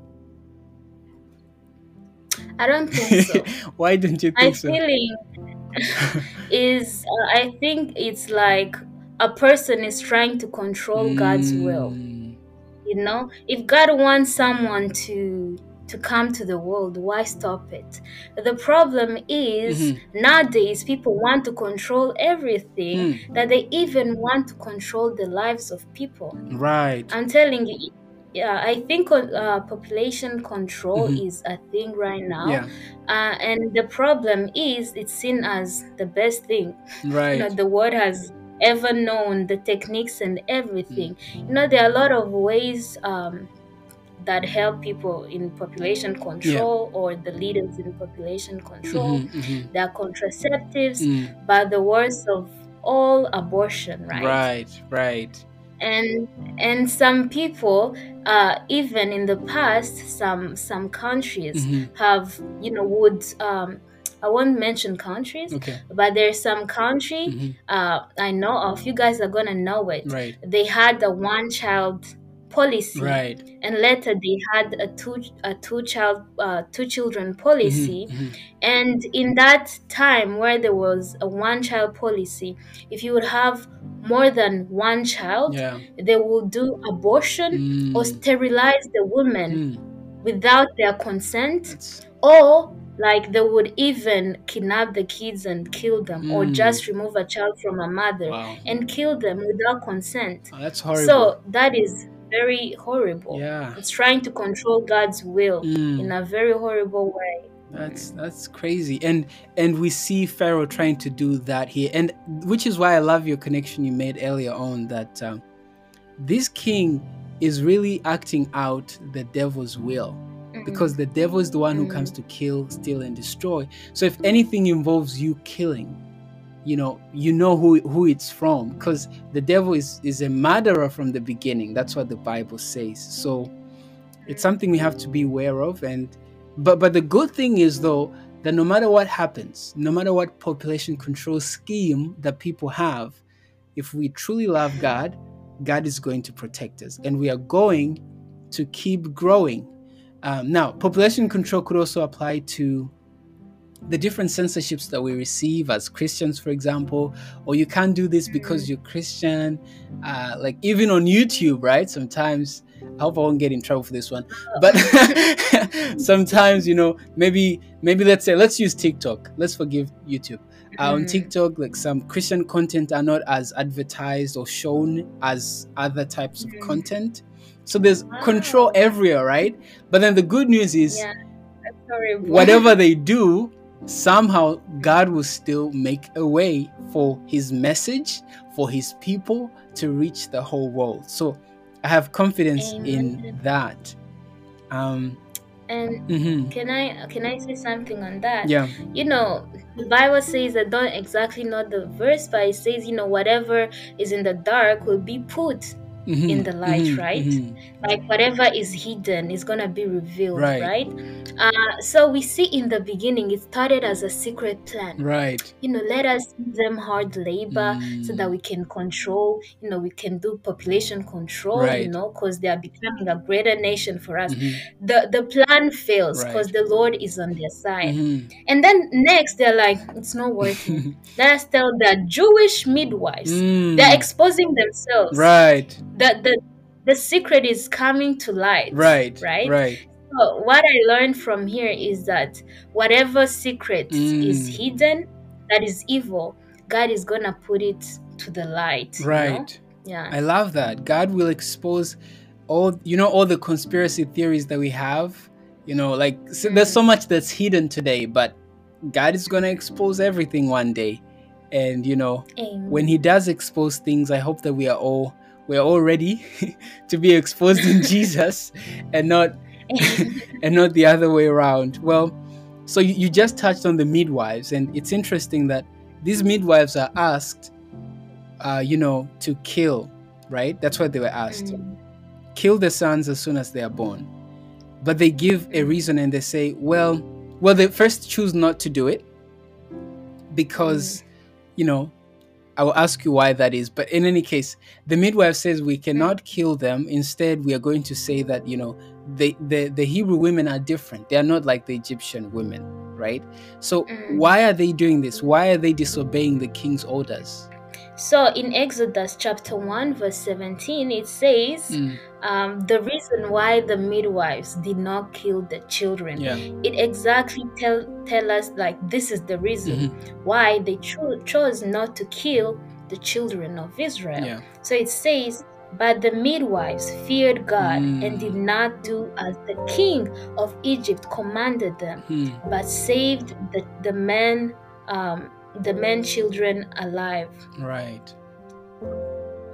[SPEAKER 2] I don't think so. [laughs]
[SPEAKER 1] Why don't you
[SPEAKER 2] My
[SPEAKER 1] think so?
[SPEAKER 2] feeling [laughs] is uh, I think it's like a person is trying to control God's will.
[SPEAKER 1] Mm,
[SPEAKER 2] You know, if God wants someone to to come to the world, why stop it? The problem is
[SPEAKER 1] Mhm.
[SPEAKER 2] nowadays people want to control everything
[SPEAKER 1] Mm.
[SPEAKER 2] that they even want to control the lives of people.
[SPEAKER 1] Right.
[SPEAKER 2] I'm telling you, yeah, I think uh, population control
[SPEAKER 1] Mhm.
[SPEAKER 2] is a thing right now.
[SPEAKER 1] Yeah.
[SPEAKER 2] Uh, and the problem is it's seen as the best thing you know
[SPEAKER 1] Right.
[SPEAKER 2] the world has ever known the techniques and everything you know there are a lot of ways um, that help people in population control or the leaders in population control
[SPEAKER 1] Mhm, mhm.
[SPEAKER 2] there are contraceptives
[SPEAKER 1] Mm,
[SPEAKER 2] but the worst of all abortion right,
[SPEAKER 1] Right. Right.
[SPEAKER 2] and and some people uh, even in the past some some countries
[SPEAKER 1] Mhm.
[SPEAKER 2] have you know would um, i won't mention countries
[SPEAKER 1] Okay.
[SPEAKER 2] but there's some country
[SPEAKER 1] Mhm.
[SPEAKER 2] uh, I know of. You guys are gonna know it.
[SPEAKER 1] Right.
[SPEAKER 2] They had the one child policy,
[SPEAKER 1] Right.
[SPEAKER 2] and later they had a two a two child uh, two children policy.
[SPEAKER 1] Mhm, mhm.
[SPEAKER 2] And in that time where there was a one child policy, if you would have more than one child,
[SPEAKER 1] Yeah.
[SPEAKER 2] they will do abortion or
[SPEAKER 1] Mm,
[SPEAKER 2] sterilize the woman
[SPEAKER 1] mm,
[SPEAKER 2] without their consent,
[SPEAKER 1] That's,
[SPEAKER 2] or like they would even kidnap the kids and kill them, or
[SPEAKER 1] Mm.
[SPEAKER 2] just remove a child from a mother
[SPEAKER 1] wow.
[SPEAKER 2] and kill them without consent.
[SPEAKER 1] Oh, that's horrible.
[SPEAKER 2] So that is very horrible.
[SPEAKER 1] yeah.
[SPEAKER 2] It's trying to control God's will
[SPEAKER 1] Mm.
[SPEAKER 2] in a very horrible way.
[SPEAKER 1] That's that's crazy, and and we see Pharaoh trying to do that here, and which is why I love your connection you made earlier on that um, this king is really acting out the devil's will
[SPEAKER 2] Mm.
[SPEAKER 1] because the devil is the one who comes to kill, steal, and destroy. So if anything involves you killing, you know, you know who who it's from because the devil is is a murderer from the beginning. That's what the Bible says. So it's something we have to be aware of and but but the good thing is though that no matter what happens no matter what population control scheme that people have if we truly love god god is going to protect us and we are going to keep growing um, now population control could also apply to the different censorships that we receive as christians for example or you can't do this because you're christian uh, like even on youtube right? Sometimes i hope i won't get in trouble for this one but [laughs] [laughs] sometimes you know maybe maybe let's say let's use tiktok. Let's forgive youtube. Uh, on
[SPEAKER 2] Mm.
[SPEAKER 1] tiktok like some christian content are not as advertised or shown as other types of
[SPEAKER 2] Mm.
[SPEAKER 1] content. So there's control everywhere right? But then the good news is
[SPEAKER 2] Yeah, [laughs]
[SPEAKER 1] whatever they do, somehow God will still make a way for his message, for his people to reach the whole world. So I have confidence in that. Um,
[SPEAKER 2] And
[SPEAKER 1] mhm.
[SPEAKER 2] can I can I say something on that?
[SPEAKER 1] Yeah.
[SPEAKER 2] You know, the Bible says I don't exactly know the verse, but it says, you know, whatever is in the dark will be put
[SPEAKER 1] mhm,
[SPEAKER 2] in the light,
[SPEAKER 1] mhm,
[SPEAKER 2] right?
[SPEAKER 1] mhm.
[SPEAKER 2] like whatever is hidden is gonna be revealed
[SPEAKER 1] Right.
[SPEAKER 2] right, Uh, so we see in the beginning it started as a secret plan
[SPEAKER 1] Right.
[SPEAKER 2] you know let us give them hard labor so
[SPEAKER 1] Mm.
[SPEAKER 2] that we can control you know we can do population control
[SPEAKER 1] Right.
[SPEAKER 2] you know because they are becoming a greater nation for us
[SPEAKER 1] Mhm,
[SPEAKER 2] the the plan fails
[SPEAKER 1] Right.
[SPEAKER 2] because the lord is on their side
[SPEAKER 1] mhm.
[SPEAKER 2] and then next they're like it's not working [laughs] let us tell the jewish midwives
[SPEAKER 1] Mm.
[SPEAKER 2] they're exposing themselves
[SPEAKER 1] Right.
[SPEAKER 2] The, the the secret is coming to light
[SPEAKER 1] Right.
[SPEAKER 2] right
[SPEAKER 1] Right.
[SPEAKER 2] so what i learned from here is that whatever secret is
[SPEAKER 1] Mm.
[SPEAKER 2] hidden that is evil god is gonna put it to the light you know?
[SPEAKER 1] Right.
[SPEAKER 2] yeah
[SPEAKER 1] I love that. God will expose all you know all the conspiracy theories that we have. You know, like so there's so much that's hidden today, but God is going to expose everything one day. And you know,
[SPEAKER 2] Amen.
[SPEAKER 1] when he does expose things, I hope that we are all we are all ready [laughs] to be exposed in Jesus and not [laughs] and not the other way around. Well, so you, you just touched on the midwives, and it's interesting that these midwives are asked, uh, you know, to kill, right? That's what they were asked.
[SPEAKER 2] Mm.
[SPEAKER 1] Kill the sons as soon as they are born. But they give a reason and they say, well, well, they first choose not to do it because, you know, I will ask you why that is. But in any case, the midwife says we cannot kill them. Instead, we are going to say that, you know, the, the, the Hebrew women are different. They are not like the Egyptian women, right? So
[SPEAKER 2] Mm.
[SPEAKER 1] why are they doing this? Why are they disobeying the king's orders?
[SPEAKER 2] So in exodus chapter 1 verse 17 it says
[SPEAKER 1] Mm,
[SPEAKER 2] um, the reason why the midwives did not kill the children
[SPEAKER 1] yeah.
[SPEAKER 2] it exactly tell tell us like this is the reason
[SPEAKER 1] Mhm,
[SPEAKER 2] why they cho- chose not to kill the children of Israel.
[SPEAKER 1] Yeah.
[SPEAKER 2] So it says, but the midwives feared God
[SPEAKER 1] Mm.
[SPEAKER 2] and did not do as the king of Egypt commanded them,
[SPEAKER 1] Hmm.
[SPEAKER 2] but saved the, the men um, the men children alive.
[SPEAKER 1] Right.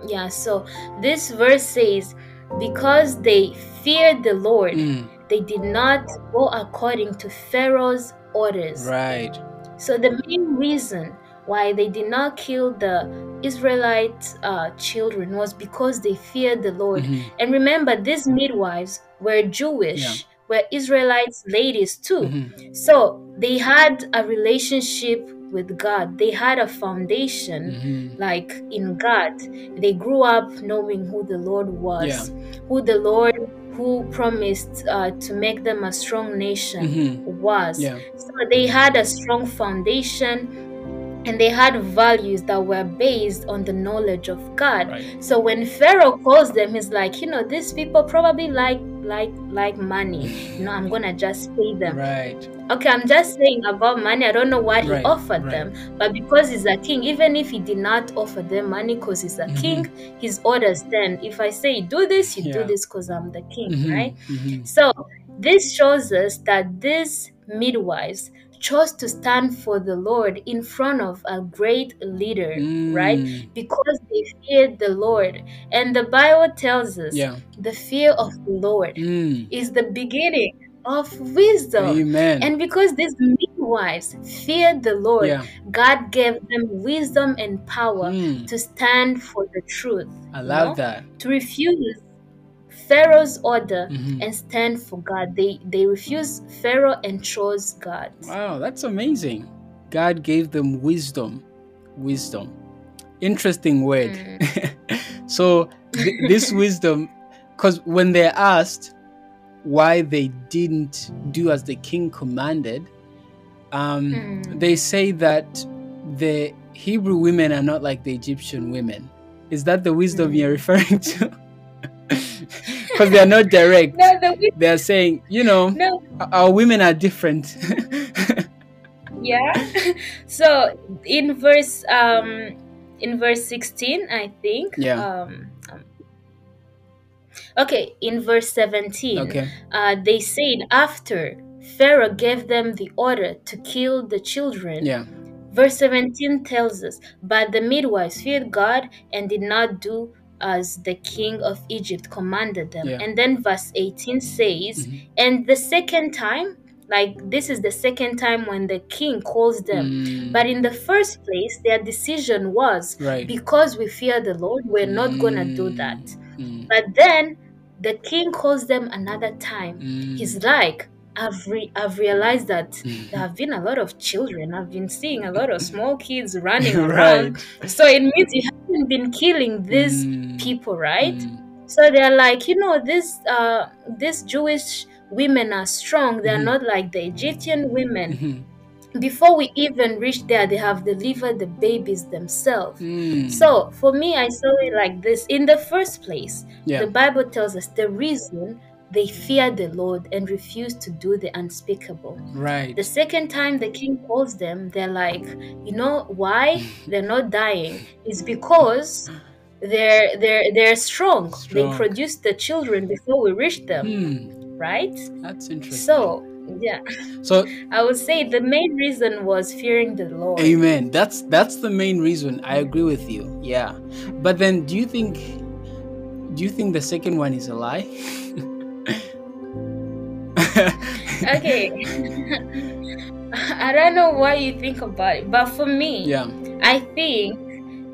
[SPEAKER 2] Yeah, so this verse says, because they feared the Lord,
[SPEAKER 1] Mm,
[SPEAKER 2] they did not go according to Pharaoh's orders.
[SPEAKER 1] right.
[SPEAKER 2] So the main reason why they did not kill the Israelite uh, children was because they feared the Lord.
[SPEAKER 1] Mhm,
[SPEAKER 2] And remember, these midwives were Jewish,
[SPEAKER 1] Yeah.
[SPEAKER 2] were Israelites ladies too.
[SPEAKER 1] mhm,
[SPEAKER 2] So they had a relationship with God. They had a foundation
[SPEAKER 1] mhm.
[SPEAKER 2] like in God. They grew up knowing who the Lord was, who the Lord who promised uh, to make them a strong nation
[SPEAKER 1] Mhm.
[SPEAKER 2] was.
[SPEAKER 1] Yeah.
[SPEAKER 2] So they had a strong foundation and they had values that were based on the knowledge of God.
[SPEAKER 1] Right.
[SPEAKER 2] So when Pharaoh calls them, he's like, you know, these people probably like like like money. You know, I'm [laughs] gonna just pay them.
[SPEAKER 1] Right.
[SPEAKER 2] Okay, I'm just saying about money. I don't know what he offered
[SPEAKER 1] right.
[SPEAKER 2] them, but because he's a king, even if he did not offer them money because he's a
[SPEAKER 1] Mhm.
[SPEAKER 2] king, his orders stand. If I say do this, you do this because I'm the king,
[SPEAKER 1] Mhm,
[SPEAKER 2] right?
[SPEAKER 1] mhm.
[SPEAKER 2] So this shows us that these midwives chose to stand for the Lord in front of a great leader, right?
[SPEAKER 1] Mm,
[SPEAKER 2] Because they feared the Lord. And the Bible tells us
[SPEAKER 1] Yeah.
[SPEAKER 2] the fear of the Lord
[SPEAKER 1] Mm.
[SPEAKER 2] is the beginning of wisdom.
[SPEAKER 1] Amen.
[SPEAKER 2] And because these midwives feared the Lord,
[SPEAKER 1] yeah.
[SPEAKER 2] God gave them wisdom and power
[SPEAKER 1] Mm.
[SPEAKER 2] to stand for the truth.
[SPEAKER 1] I
[SPEAKER 2] you
[SPEAKER 1] love
[SPEAKER 2] know?
[SPEAKER 1] that.
[SPEAKER 2] To refuse Pharaoh's order
[SPEAKER 1] Mhm.
[SPEAKER 2] and stand for God. They they refused Pharaoh and chose God.
[SPEAKER 1] Wow, that's amazing. God gave them wisdom. Wisdom. Interesting word.
[SPEAKER 2] Mm. [laughs]
[SPEAKER 1] so, th- this [laughs] wisdom, because when they're asked why they didn't do as the king commanded, um,
[SPEAKER 2] Mm.
[SPEAKER 1] they say that the Hebrew women are not like the Egyptian women. Is that the wisdom
[SPEAKER 2] Mm.
[SPEAKER 1] you're referring to? [laughs] Because they are not direct.
[SPEAKER 2] No, the
[SPEAKER 1] They are saying, you know,
[SPEAKER 2] no,
[SPEAKER 1] our women are different. [laughs]
[SPEAKER 2] yeah. so in verse um in verse 16, I think.
[SPEAKER 1] Yeah.
[SPEAKER 2] Um, um Okay, in verse 17.
[SPEAKER 1] okay.
[SPEAKER 2] uh, they said after Pharaoh gave them the order to kill the children.
[SPEAKER 1] Yeah.
[SPEAKER 2] Verse 17 tells us, But the midwives feared God and did not do as the king of Egypt commanded them.
[SPEAKER 1] Yeah.
[SPEAKER 2] And then verse 18 says,
[SPEAKER 1] Mhm.
[SPEAKER 2] And the second time, like this is the second time when the king calls them.
[SPEAKER 1] Mm,
[SPEAKER 2] But in the first place, their decision was
[SPEAKER 1] right.
[SPEAKER 2] because we fear the Lord, we're not gonna do
[SPEAKER 1] Mm,
[SPEAKER 2] that.
[SPEAKER 1] mm,
[SPEAKER 2] But then the king calls them another time.
[SPEAKER 1] mm.
[SPEAKER 2] He's like, I've re- I've realized that
[SPEAKER 1] Mhm.
[SPEAKER 2] there have been a lot of children. I've been seeing a lot of small kids [laughs] running
[SPEAKER 1] right.
[SPEAKER 2] around. So it means you haven't been killing these
[SPEAKER 1] Mm,
[SPEAKER 2] people, right?
[SPEAKER 1] mm,
[SPEAKER 2] So they're like, you know, this uh these Jewish women are strong. They're
[SPEAKER 1] Mhm.
[SPEAKER 2] not like the Egyptian women.
[SPEAKER 1] mhm,
[SPEAKER 2] Before we even reach there, they have delivered the babies themselves.
[SPEAKER 1] mm.
[SPEAKER 2] So for me, I saw it like this. In the first place,
[SPEAKER 1] yeah.
[SPEAKER 2] the Bible tells us the reason they feared the Lord and refused to do the unspeakable.
[SPEAKER 1] right.
[SPEAKER 2] The second time the king calls them, they're like, you know why they're not dying? Is because they're they're they're strong. They
[SPEAKER 1] Strong.
[SPEAKER 2] produce the children before we reach them,
[SPEAKER 1] Hmm,
[SPEAKER 2] right?
[SPEAKER 1] that's interesting.
[SPEAKER 2] So yeah,
[SPEAKER 1] so [laughs]
[SPEAKER 2] I would say the main reason was fearing the Lord.
[SPEAKER 1] Amen. That's that's the main reason. I agree with you. Yeah. But then do you think do you think the second one is a lie? [laughs] [laughs]
[SPEAKER 2] Okay. I don't know what you think about it, but for me,
[SPEAKER 1] yeah.
[SPEAKER 2] I think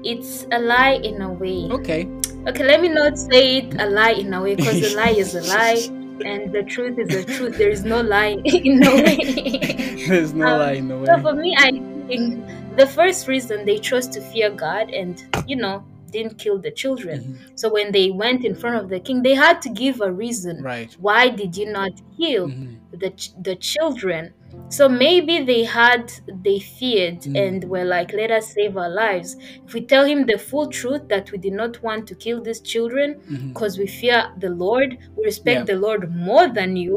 [SPEAKER 2] it's a lie in a way.
[SPEAKER 1] Okay.
[SPEAKER 2] Okay, let me not say it a lie in a way because a [laughs] lie is a lie and the truth is the truth. There is no lie [laughs] in a way.
[SPEAKER 1] There's no
[SPEAKER 2] Um,
[SPEAKER 1] lie in
[SPEAKER 2] so
[SPEAKER 1] way.
[SPEAKER 2] for me, I think the first reason they chose to fear God and, you know, didn't kill the children.
[SPEAKER 1] Mhm.
[SPEAKER 2] So when they went in front of the king, they had to give a reason.
[SPEAKER 1] Right.
[SPEAKER 2] Why did you not kill
[SPEAKER 1] Mhm.
[SPEAKER 2] the ch- the children? So maybe they had they feared
[SPEAKER 1] Mm.
[SPEAKER 2] and were like, let us save our lives. If we tell him the full truth that we did not want to kill these children because we fear the Lord, we respect
[SPEAKER 1] Yeah.
[SPEAKER 2] the Lord more than you,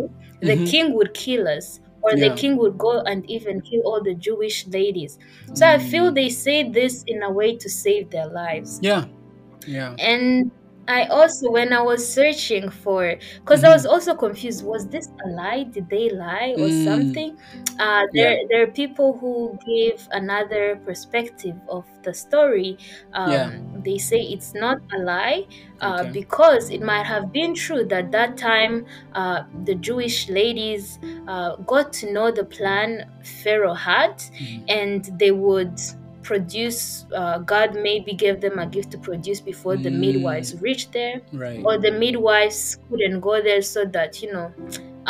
[SPEAKER 2] the
[SPEAKER 1] Mhm.
[SPEAKER 2] king would kill us. Or
[SPEAKER 1] Yeah.
[SPEAKER 2] the king would go and even kill all the Jewish ladies. So I feel they say this in a way to save their lives.
[SPEAKER 1] Yeah. Yeah.
[SPEAKER 2] And I also, when I was searching for, because I was also confused, was this a lie? Did they lie or
[SPEAKER 1] Mm.
[SPEAKER 2] something? Uh, there, there are people who give another perspective of the story. Um,
[SPEAKER 1] Yeah.
[SPEAKER 2] They say it's not a lie uh,
[SPEAKER 1] Okay.
[SPEAKER 2] because it might have been true that that time uh, the Jewish ladies uh, got to know the plan Pharaoh had
[SPEAKER 1] Mhm.
[SPEAKER 2] and they would produce uh, god maybe gave them a gift to produce before the
[SPEAKER 1] Mm.
[SPEAKER 2] midwives reached there
[SPEAKER 1] Right.
[SPEAKER 2] or the midwives couldn't go there so that you know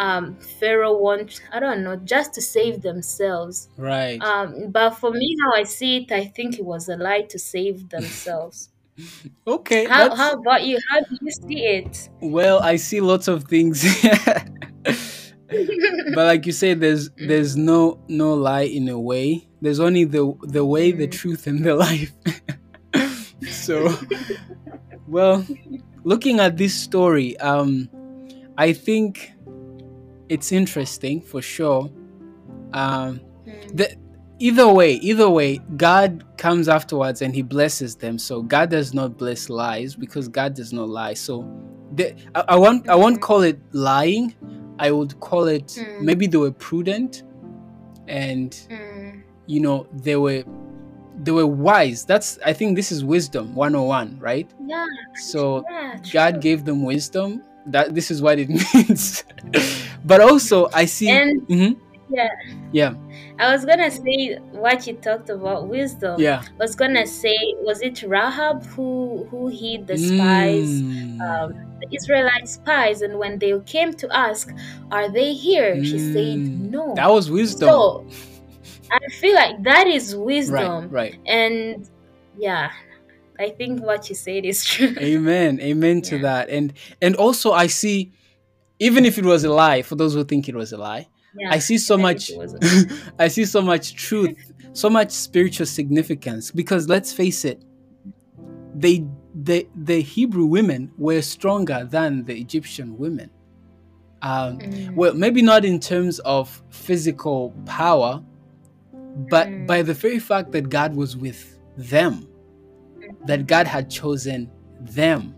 [SPEAKER 2] um, pharaoh won't i don't know just to save themselves
[SPEAKER 1] Right.
[SPEAKER 2] um, but for me how i see it i think it was a lie to save [laughs] themselves
[SPEAKER 1] okay.
[SPEAKER 2] how, how about you how do you see it
[SPEAKER 1] Well, I see lots of things. [laughs] but like you say there's there's no no lie in a way there's only the the way, the truth, and the life. [laughs] so, well, looking at this story, um, I think it's interesting for sure. Um, the, either way, either way, God comes afterwards and He blesses them. So God does not bless lies because God does not lie. So the, I, I won't I won't call it lying. I would call it
[SPEAKER 2] Mm.
[SPEAKER 1] maybe they were prudent and
[SPEAKER 2] Mm.
[SPEAKER 1] You know they were they were wise. That's I think this is wisdom 101, right?
[SPEAKER 2] Yeah,
[SPEAKER 1] So
[SPEAKER 2] yeah.
[SPEAKER 1] God gave them wisdom. That this is what it [laughs] means. but also I see
[SPEAKER 2] And
[SPEAKER 1] Mhm.
[SPEAKER 2] yeah,
[SPEAKER 1] yeah,
[SPEAKER 2] I was gonna say what you talked about wisdom.
[SPEAKER 1] yeah.
[SPEAKER 2] I was gonna say, was it Rahab who who hid the spies,
[SPEAKER 1] Mm.
[SPEAKER 2] um, the Israelite spies, and when they came to ask, "Are they here?" she said,
[SPEAKER 1] Mm.
[SPEAKER 2] "No."
[SPEAKER 1] That was wisdom.
[SPEAKER 2] So I feel like that is wisdom,
[SPEAKER 1] right, right.
[SPEAKER 2] and yeah, I think what you said is [laughs] true.
[SPEAKER 1] Amen. Amen to
[SPEAKER 2] Yeah.
[SPEAKER 1] that. And and also I see even if it was a lie, for those who think it was a lie,
[SPEAKER 2] Yeah,
[SPEAKER 1] I see so
[SPEAKER 2] if
[SPEAKER 1] much
[SPEAKER 2] it was a- [laughs]
[SPEAKER 1] I see so much truth, so much spiritual significance because let's face it, they the the Hebrew women were stronger than the Egyptian women. Um,
[SPEAKER 2] Mm.
[SPEAKER 1] well, maybe not in terms of physical power, but
[SPEAKER 2] Mm.
[SPEAKER 1] by the very fact that God was with them, that God had chosen them,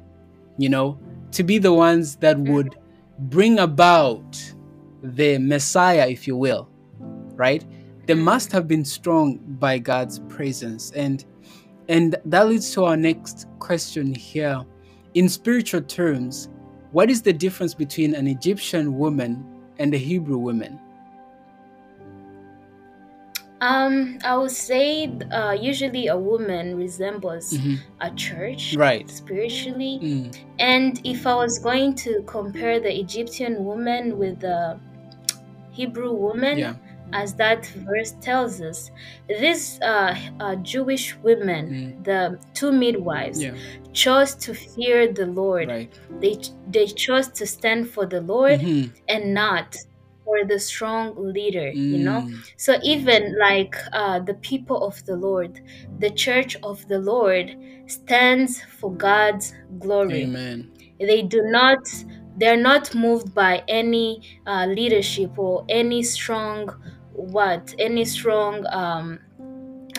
[SPEAKER 1] you know, to be the ones that would bring about the Messiah, if you will, right? They must have been strong by God's presence. And and that leads to our next question here. In spiritual terms, what is the difference between an Egyptian woman and a Hebrew woman?
[SPEAKER 2] Um, I would say uh, usually a woman resembles
[SPEAKER 1] Mhm.
[SPEAKER 2] a church
[SPEAKER 1] Right.
[SPEAKER 2] spiritually.
[SPEAKER 1] Mm,
[SPEAKER 2] And if I was going to compare the Egyptian woman with the Hebrew woman,
[SPEAKER 1] yeah.
[SPEAKER 2] as that verse tells us, these uh, uh, Jewish women, the two midwives,
[SPEAKER 1] Yeah.
[SPEAKER 2] chose to fear the Lord.
[SPEAKER 1] Right.
[SPEAKER 2] They they chose to stand for the Lord
[SPEAKER 1] Mhm.
[SPEAKER 2] and not for the strong leader. You know.
[SPEAKER 1] Mm,
[SPEAKER 2] So even like uh, the people of the Lord, the church of the Lord stands for God's glory.
[SPEAKER 1] Amen.
[SPEAKER 2] They do not. They're not moved by any uh, leadership or any strong what any strong um,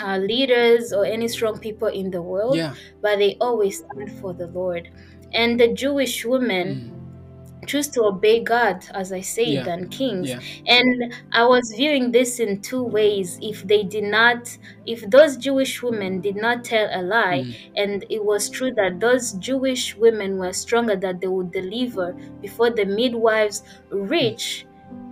[SPEAKER 2] uh, leaders or any strong people in the world,
[SPEAKER 1] Yeah.
[SPEAKER 2] but they always stand for the Lord. And the Jewish women
[SPEAKER 1] Mm,
[SPEAKER 2] choose to obey God, as I said,
[SPEAKER 1] Yeah.
[SPEAKER 2] than kings.
[SPEAKER 1] Yeah.
[SPEAKER 2] And I was viewing this in two ways. If they did not, if those Jewish women did not tell a lie,
[SPEAKER 1] Mm.
[SPEAKER 2] and it was true that those Jewish women were stronger, that they would deliver before the midwives reach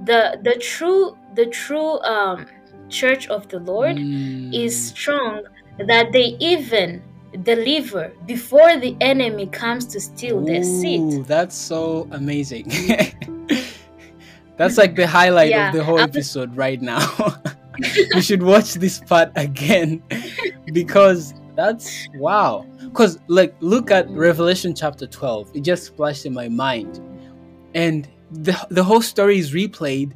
[SPEAKER 2] the the true the true um, church of the Lord
[SPEAKER 1] Mm.
[SPEAKER 2] is strong, that they even deliver before the enemy comes to steal their seat.
[SPEAKER 1] That's so amazing. [laughs] that's like the highlight
[SPEAKER 2] Yeah,
[SPEAKER 1] of the whole episode right now. [laughs] you should watch this part again [laughs] because that's wow. Because like look at Revelation chapter 12. It just flashed in my mind. And the the whole story is replayed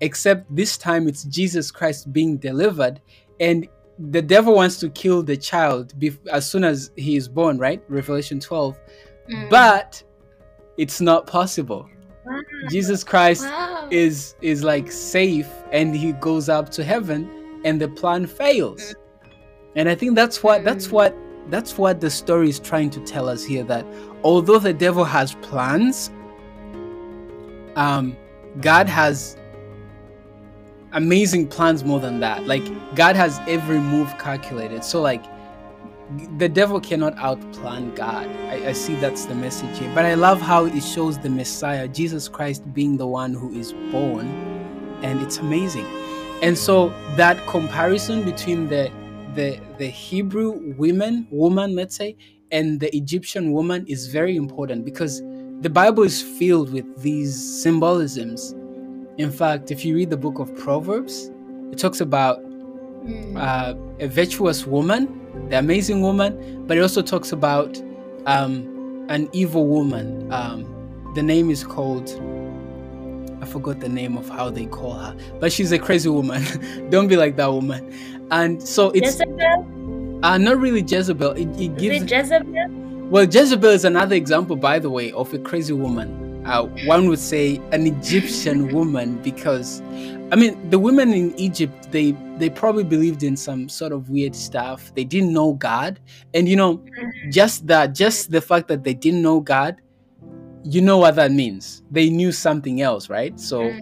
[SPEAKER 1] except this time it's Jesus Christ being delivered and the devil wants to kill the child bef- as soon as he is born, right? Revelation 12
[SPEAKER 2] Mm.
[SPEAKER 1] but it's not possible
[SPEAKER 2] Wow.
[SPEAKER 1] jesus christ
[SPEAKER 2] Wow.
[SPEAKER 1] is is like safe and he goes up to heaven and the plan fails and i think that's what that's
[SPEAKER 2] Mm.
[SPEAKER 1] what that's what the story is trying to tell us here that although the devil has plans um god has amazing plans more than that like god has every move calculated so like the devil cannot outplan God. I, I see that's the message here. But I love how it shows the Messiah, Jesus Christ, being the one who is born, and it's amazing. And so that comparison between the the the Hebrew women, woman, let's say, and the Egyptian woman is very important because the Bible is filled with these symbolisms. In fact, if you read the book of Proverbs, it talks about
[SPEAKER 2] Mm.
[SPEAKER 1] uh, a virtuous woman, the amazing woman, but it also talks about um, an evil woman. Um, the name is called I forgot the name of how they call her, but she's a crazy woman. [laughs] Don't be like that woman. And so it's
[SPEAKER 2] Jezebel?
[SPEAKER 1] uh, not really Jezebel. It, it
[SPEAKER 2] Is
[SPEAKER 1] gives
[SPEAKER 2] it Jezebel?
[SPEAKER 1] well, Jezebel is another example, by the way, of a crazy woman. Uh, one would say an Egyptian woman because, I mean, the women in Egypt they they probably believed in some sort of weird stuff. They didn't know God, and you know, just that, just the fact that they didn't know God, you know what that means. They knew something else, right? So,
[SPEAKER 2] Mm.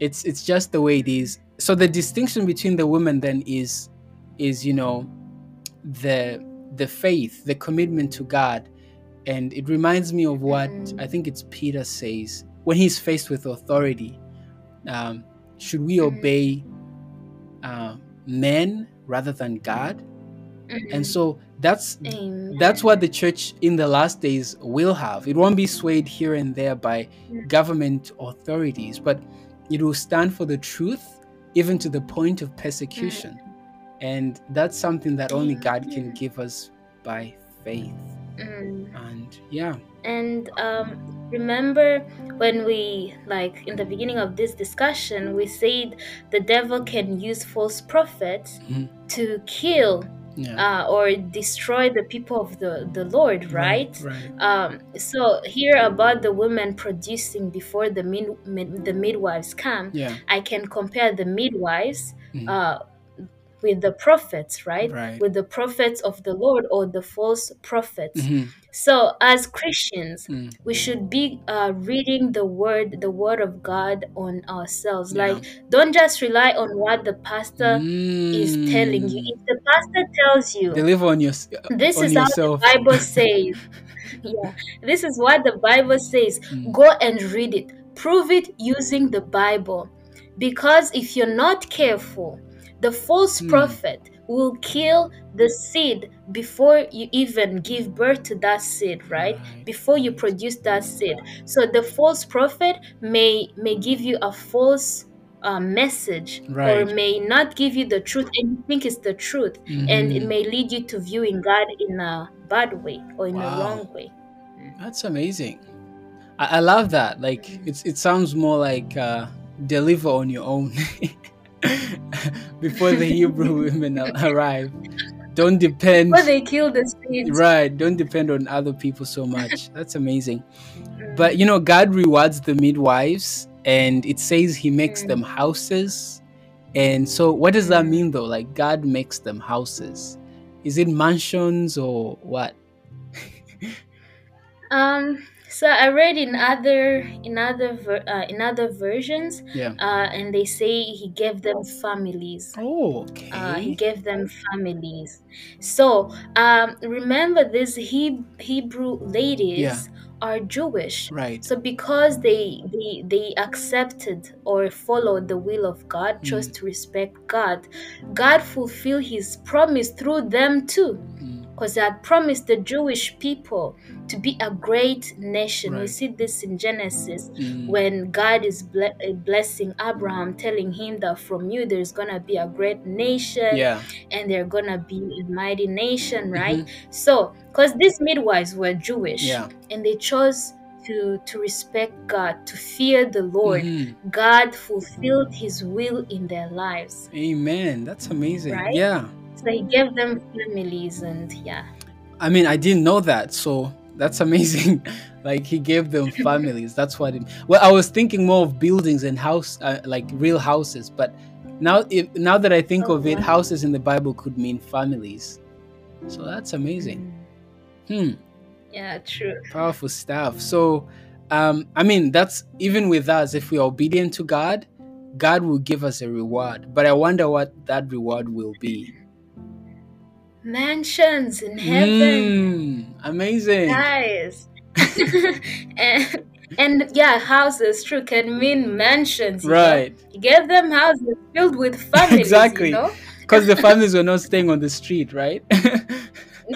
[SPEAKER 1] it's it's just the way it is. So the distinction between the women then is, is you know, the the faith, the commitment to God. And it reminds me of what
[SPEAKER 2] Mhm.
[SPEAKER 1] I think it's Peter says when he's faced with authority. Um, should we
[SPEAKER 2] Mhm.
[SPEAKER 1] obey uh, men rather than God? And so that's
[SPEAKER 2] Amen.
[SPEAKER 1] that's what the church in the last days will have. It won't be swayed here and there by government authorities, but it will stand for the truth, even to the point of persecution. And that's something that only God can give us by faith.
[SPEAKER 2] Mm.
[SPEAKER 1] And yeah,
[SPEAKER 2] And um, remember when we, like in the beginning of this discussion, we said the devil can use false prophets
[SPEAKER 1] Mhm.
[SPEAKER 2] to kill
[SPEAKER 1] yeah,
[SPEAKER 2] uh, or destroy the people of the, the Lord, right?
[SPEAKER 1] right,
[SPEAKER 2] Um, so here about the women producing before the mid, mid, the midwives come,
[SPEAKER 1] yeah,
[SPEAKER 2] I can compare the midwives
[SPEAKER 1] Mhm.
[SPEAKER 2] uh, with the prophets, right?
[SPEAKER 1] Right.
[SPEAKER 2] With the prophets of the Lord or the false prophets.
[SPEAKER 1] Mhm.
[SPEAKER 2] So as Christians,
[SPEAKER 1] Mm.
[SPEAKER 2] we should be uh, reading the word, the word of God on ourselves.
[SPEAKER 1] Yeah.
[SPEAKER 2] Like, don't just rely on what the pastor is telling you.
[SPEAKER 1] Mm.
[SPEAKER 2] If the pastor tells you,
[SPEAKER 1] Deliver on your
[SPEAKER 2] this
[SPEAKER 1] on
[SPEAKER 2] is
[SPEAKER 1] yourself.
[SPEAKER 2] how the Bible [laughs] says. yeah, this is what the Bible says.
[SPEAKER 1] Mm.
[SPEAKER 2] Go and read it. Prove it using the Bible. Because if you're not careful, the false
[SPEAKER 1] Hmm.
[SPEAKER 2] prophet will kill the seed before you even give birth to that seed, right?
[SPEAKER 1] Right.
[SPEAKER 2] Before you produce that seed. So the false prophet may may give you a false uh, message or may not give you the truth and you think it's the truth and it
[SPEAKER 1] Mhm.
[SPEAKER 2] may lead you to viewing God in a bad way or in a wrong way.
[SPEAKER 1] That's amazing. I, I love that. Like it's it sounds more like uh, deliver on your own [laughs] [laughs] before the Hebrew [laughs] women arrive. Don't depend.
[SPEAKER 2] But they kill the seeds.
[SPEAKER 1] Right. Don't depend on other people so much. [laughs] That's amazing. But you know, God rewards the midwives, and it says He makes
[SPEAKER 2] Mm.
[SPEAKER 1] them houses. And so, what does that
[SPEAKER 2] Mm.
[SPEAKER 1] mean, though? Like God makes them houses. Is it mansions or what?
[SPEAKER 2] Um. So I read in other in other ver- uh, in other versions,
[SPEAKER 1] Yeah.
[SPEAKER 2] uh, and they say he gave them families.
[SPEAKER 1] Oh, okay.
[SPEAKER 2] Uh, he gave them families. So um, remember, these he- Hebrew ladies
[SPEAKER 1] Yeah.
[SPEAKER 2] are Jewish.
[SPEAKER 1] right.
[SPEAKER 2] So because they they they accepted or followed the will of God, chose to respect God, God fulfilled His promise through them too.
[SPEAKER 1] Mm.
[SPEAKER 2] Because He had promised the Jewish people to be a great nation. We
[SPEAKER 1] Right.
[SPEAKER 2] see this in Genesis
[SPEAKER 1] Mm.
[SPEAKER 2] when God is ble- uh, blessing Abraham, telling him that from you there's gonna be a great nation
[SPEAKER 1] Yeah.
[SPEAKER 2] and they're gonna be a mighty nation, right?
[SPEAKER 1] Mhm.
[SPEAKER 2] So, because these midwives were Jewish
[SPEAKER 1] Yeah.
[SPEAKER 2] and they chose to to respect God, to fear the Lord,
[SPEAKER 1] Mhm.
[SPEAKER 2] God fulfilled His will in their lives.
[SPEAKER 1] Amen. That's amazing.
[SPEAKER 2] Right?
[SPEAKER 1] Yeah.
[SPEAKER 2] So He gave them families, and yeah,
[SPEAKER 1] I mean, I didn't know that, so that's amazing. [laughs] like he gave them [laughs] families. That's what it. Well, I was thinking more of buildings and house, uh, like real houses. But now, if, now that I think
[SPEAKER 2] Oh,
[SPEAKER 1] of it, houses in the Bible could mean families. So that's amazing. Hmm.
[SPEAKER 2] yeah, true.
[SPEAKER 1] Powerful stuff. So, um, I mean, that's even with us. If we are obedient to God, God will give us a reward. But I wonder what that reward will be. [laughs]
[SPEAKER 2] Mansions in heaven.
[SPEAKER 1] Mm, amazing.
[SPEAKER 2] guys [laughs] [laughs] and and yeah houses true can mean mansions know?
[SPEAKER 1] Right.
[SPEAKER 2] Gave them houses filled with [laughs] families
[SPEAKER 1] Exactly.
[SPEAKER 2] you know
[SPEAKER 1] Because the families were not staying on the street, right?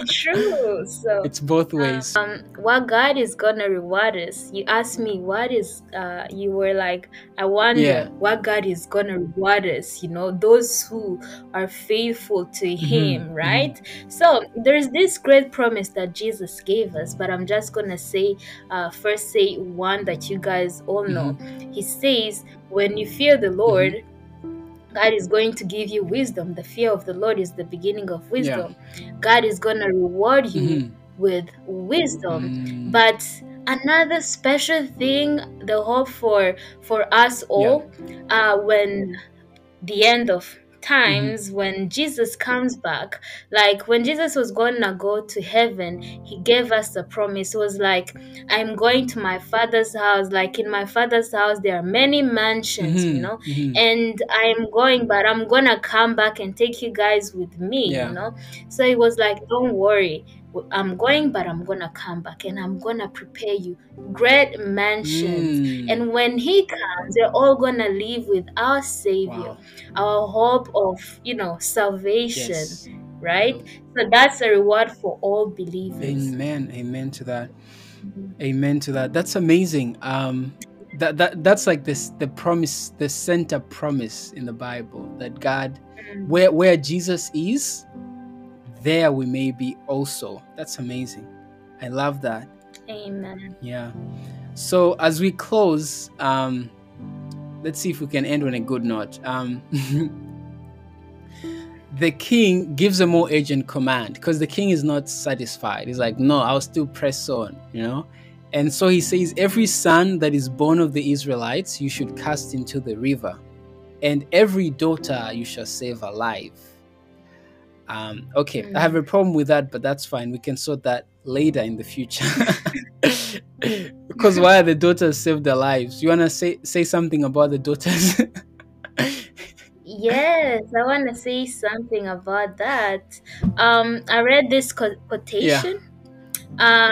[SPEAKER 2] True. So
[SPEAKER 1] it's both ways.
[SPEAKER 2] Um, what God is gonna reward us. You asked me what is. Uh, you were like, I wonder
[SPEAKER 1] Yeah.
[SPEAKER 2] what God is gonna reward us. You know, those who are faithful to
[SPEAKER 1] Mm-hmm.
[SPEAKER 2] Him, right? So there's this great promise that Jesus gave us. But I'm just gonna say, uh, first say one that you guys all know.
[SPEAKER 1] Mm-hmm.
[SPEAKER 2] He says, when you fear the Lord. God is going to give you wisdom. The fear of the Lord is the beginning of wisdom. God is going to reward you
[SPEAKER 1] Mhm.
[SPEAKER 2] with wisdom.
[SPEAKER 1] Mm,
[SPEAKER 2] But another special thing, the hope for for us all, uh, when the end of times when Jesus comes back, like when Jesus was gonna go to heaven, he gave us the promise. It was like, I'm going to my father's house. Like in my father's house, there are many mansions, you
[SPEAKER 1] mhm,
[SPEAKER 2] know,
[SPEAKER 1] mhm.
[SPEAKER 2] and I'm going, but I'm gonna come back and take you guys with me,
[SPEAKER 1] Yeah.
[SPEAKER 2] you know. So it was like, don't worry, I'm going, but I'm gonna come back and I'm gonna prepare you great mansions.
[SPEAKER 1] Mm,
[SPEAKER 2] And when he comes, they're all gonna live with our Savior,
[SPEAKER 1] wow.
[SPEAKER 2] our hope of you know salvation,
[SPEAKER 1] Yes.
[SPEAKER 2] right? So that's a reward for all believers.
[SPEAKER 1] Amen. Amen to that. Amen to that. That's amazing. Um that, that that's like this the promise, the center promise in the Bible that God
[SPEAKER 2] Mm.
[SPEAKER 1] where where Jesus is, there we may be also. That's amazing. I love that.
[SPEAKER 2] Amen.
[SPEAKER 1] Yeah. So as we close, um, let's see if we can end on a good note. Um, [laughs] the king gives a more urgent command because the king is not satisfied. He's like, no, I'll still press on, you know? And so he says, every son that is born of the Israelites, you should cast into the river, and every daughter you shall save alive. Um, okay, I have a problem with that, but that's fine. We can sort that later in the future. [laughs] because why are the daughters saved their lives? You wanna say say something about the daughters?
[SPEAKER 2] Yes, I want to say something about that. Um, I read this co- quotation. Uh,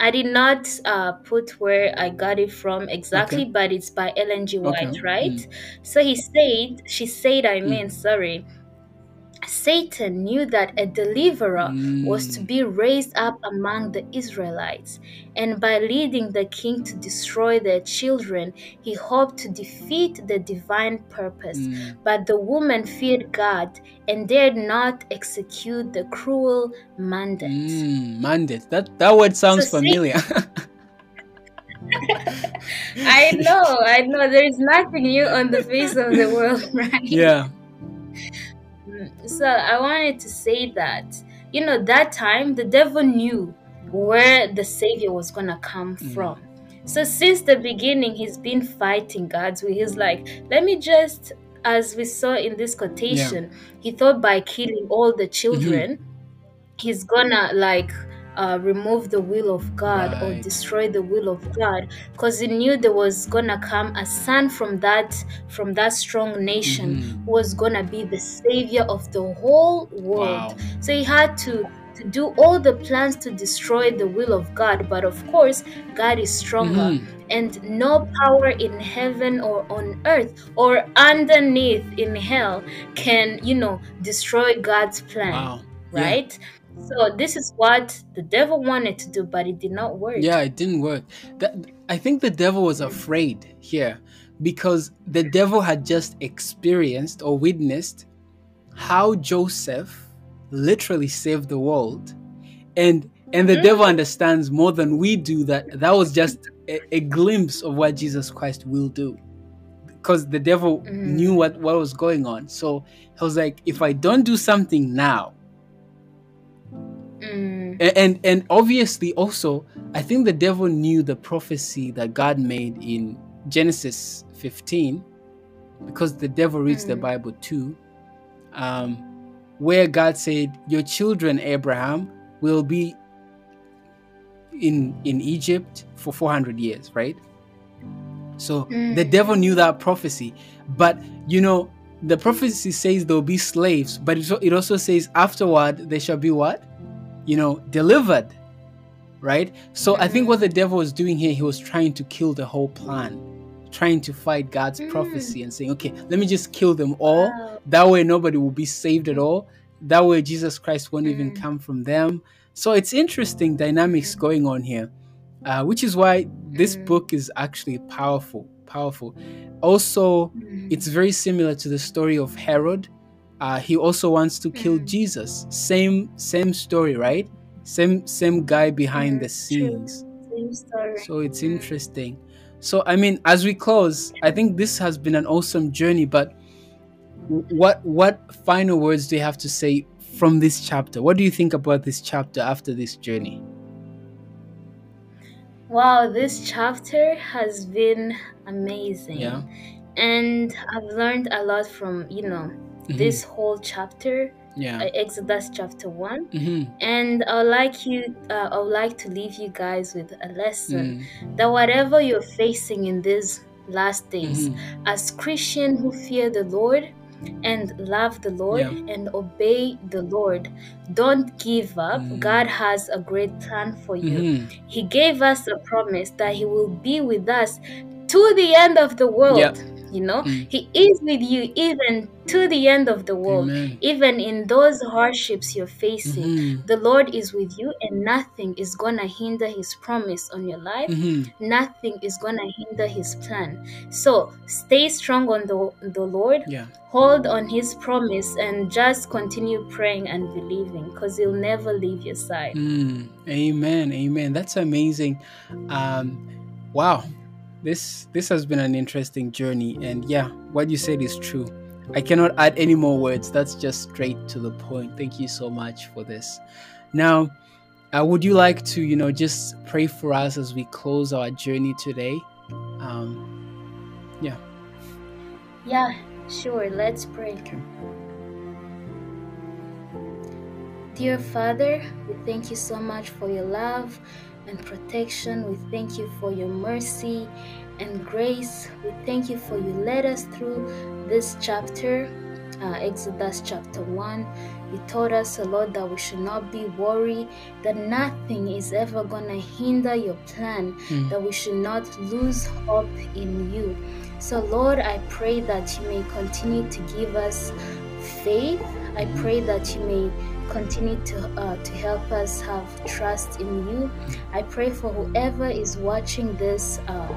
[SPEAKER 2] I did not uh, put where I got it from exactly,
[SPEAKER 1] Okay.
[SPEAKER 2] but it's by Ellen G. White,
[SPEAKER 1] Okay,
[SPEAKER 2] right? So he said, she said, I
[SPEAKER 1] Mm.
[SPEAKER 2] mean, sorry, Satan knew that a deliverer was to
[SPEAKER 1] Mm.
[SPEAKER 2] be raised up among the Israelites, and by leading the king to destroy their children, he hoped to defeat the divine purpose.
[SPEAKER 1] Mm.
[SPEAKER 2] But the woman feared God and dared not execute the cruel mandate.
[SPEAKER 1] Mm, mandate. That that word sounds
[SPEAKER 2] So
[SPEAKER 1] familiar. [laughs]
[SPEAKER 2] I know, I know, there is nothing new on the face of the [laughs] world, right?
[SPEAKER 1] yeah.
[SPEAKER 2] Mm, So I wanted to say that, you know, that time the devil knew where the Savior was going to come
[SPEAKER 1] Mm.
[SPEAKER 2] from. So since the beginning, he's been fighting God's will. He's like, let me just, as we saw in this quotation, he thought by killing all the children, he's gonna like uh, remove the will of God or
[SPEAKER 1] Right.
[SPEAKER 2] destroy the will of God because he knew there was gonna come a son from that from that strong nation
[SPEAKER 1] Mhm.
[SPEAKER 2] who was gonna be the savior of the whole world.
[SPEAKER 1] Wow.
[SPEAKER 2] So he had to to do all the plans to destroy the will of God, but of course, God is stronger,
[SPEAKER 1] Mhm.
[SPEAKER 2] and no power in heaven or on earth or underneath in hell can, you know, destroy God's plan
[SPEAKER 1] Wow. Yeah.
[SPEAKER 2] right? So this is what the devil wanted to do, but it did not work.
[SPEAKER 1] Yeah, it didn't work. That, I think the devil was afraid here because the devil had just experienced or witnessed how Joseph literally saved the world. And and the
[SPEAKER 2] Mhm.
[SPEAKER 1] devil understands more than we do that that was just a, a glimpse of what Jesus Christ will do. Because the devil
[SPEAKER 2] Mm.
[SPEAKER 1] knew what, what was going on. So he was like, if I don't do something now,
[SPEAKER 2] Mm,
[SPEAKER 1] and and obviously also i think the devil knew the prophecy that god made in genesis 15 because the devil reads the
[SPEAKER 2] Mm.
[SPEAKER 1] bible too um, where god said your children abraham will be in in egypt for 400 years right so the
[SPEAKER 2] Mm.
[SPEAKER 1] devil knew that prophecy but you know the prophecy says there'll be slaves but it it also says afterward they shall be what you know, delivered. Right? So I think what the devil was doing here, he was trying to kill the whole plan, trying to fight God's
[SPEAKER 2] Mm.
[SPEAKER 1] prophecy and saying, okay, let me just kill them all. That way nobody will be saved at all. that way Jesus Christ won't even
[SPEAKER 2] Mm.
[SPEAKER 1] come from them. So it's interesting dynamics going on here, uh, which is why this
[SPEAKER 2] Mm.
[SPEAKER 1] book is actually powerful. Powerful. Also, it's very similar to the story of Herod. Uh, he also wants to kill
[SPEAKER 2] Mm.
[SPEAKER 1] Jesus. Same same story, right? Same same guy behind
[SPEAKER 2] Mm,
[SPEAKER 1] the
[SPEAKER 2] true.
[SPEAKER 1] scenes.
[SPEAKER 2] Same story.
[SPEAKER 1] So it's
[SPEAKER 2] Mm.
[SPEAKER 1] interesting. So I mean, as we close, I think this has been an awesome journey. But what what final words do you have to say from this chapter? What do you think about this chapter after this journey?
[SPEAKER 2] Wow, this chapter has been amazing.
[SPEAKER 1] Yeah.
[SPEAKER 2] And I've learned a lot from, you know,
[SPEAKER 1] Mhm.
[SPEAKER 2] this whole chapter,
[SPEAKER 1] Yeah.
[SPEAKER 2] uh, Exodus chapter 1.
[SPEAKER 1] hmm
[SPEAKER 2] And I would like you, uh, I would like to leave you guys with a lesson
[SPEAKER 1] Mm.
[SPEAKER 2] that whatever you're facing in these last days,
[SPEAKER 1] Mhm.
[SPEAKER 2] as Christian who fear the Lord and love the Lord
[SPEAKER 1] Yeah.
[SPEAKER 2] and obey the Lord, don't give up.
[SPEAKER 1] Mm.
[SPEAKER 2] God has a great plan for you.
[SPEAKER 1] Mhm.
[SPEAKER 2] He gave us a promise that He will be with us to the end of the world.
[SPEAKER 1] Yep.
[SPEAKER 2] You know,
[SPEAKER 1] Mm.
[SPEAKER 2] He is with you even to the end of the world.
[SPEAKER 1] Amen.
[SPEAKER 2] Even in those hardships you're facing,
[SPEAKER 1] Mhm.
[SPEAKER 2] the Lord is with you, and nothing is gonna hinder His promise on your life.
[SPEAKER 1] Mhm.
[SPEAKER 2] Nothing is gonna hinder His plan. So stay strong on the the Lord.
[SPEAKER 1] Yeah.
[SPEAKER 2] Hold on His promise and just continue praying and believing, because He'll never leave your side.
[SPEAKER 1] Mm, amen. Amen. That's amazing. Um, wow. This this has been an interesting journey, and yeah, what you said is true. I cannot add any more words. That's just straight to the point. Thank you so much for this. Now, uh, would you like to, you know, just pray for us as we close our journey today? Um,
[SPEAKER 2] Yeah, Yeah, sure. Let's pray.
[SPEAKER 1] Okay.
[SPEAKER 2] Dear Father, we thank you so much for your love and protection. We thank you for your mercy and grace. We thank you for you led us through this chapter, uh, Exodus chapter 1. You taught us, a Lord, that we should not be worried, that nothing is ever going to hinder your plan,
[SPEAKER 1] Mm.
[SPEAKER 2] that we should not lose hope in you. So, Lord, I pray that you may continue to give us faith. I pray that you may continue to uh, to help us have trust in you. I pray for whoever is watching this uh,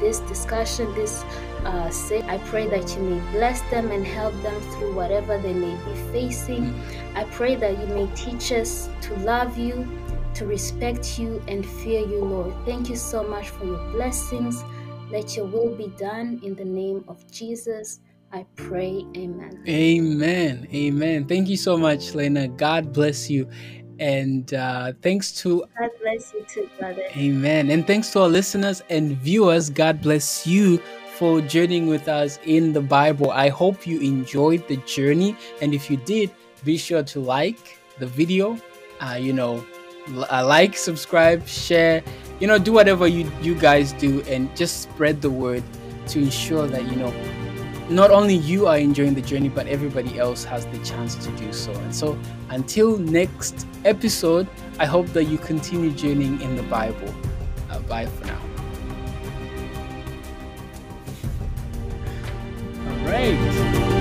[SPEAKER 2] this discussion, this uh, say. I pray that you may bless them and help them through whatever they may be facing. I pray that you may teach us to love you, to respect you, and fear you, Lord. Thank you so much for your blessings. Let your will be done in the name of Jesus. I pray, Amen.
[SPEAKER 1] Amen. Amen. Thank you so much, Lena. God bless you. And uh, thanks to
[SPEAKER 2] God bless you too, brother.
[SPEAKER 1] Amen. And thanks to our listeners and viewers. God bless you for journeying with us in the Bible. I hope you enjoyed the journey. And if you did, be sure to like the video. Uh, you know, uh, like, subscribe, share. You know, do whatever you you guys do, and just spread the word to ensure that you know not only you are enjoying the journey, but everybody else has the chance to do so. And so, until next episode, I hope that you continue journeying in the Bible. Uh, bye for now. All right.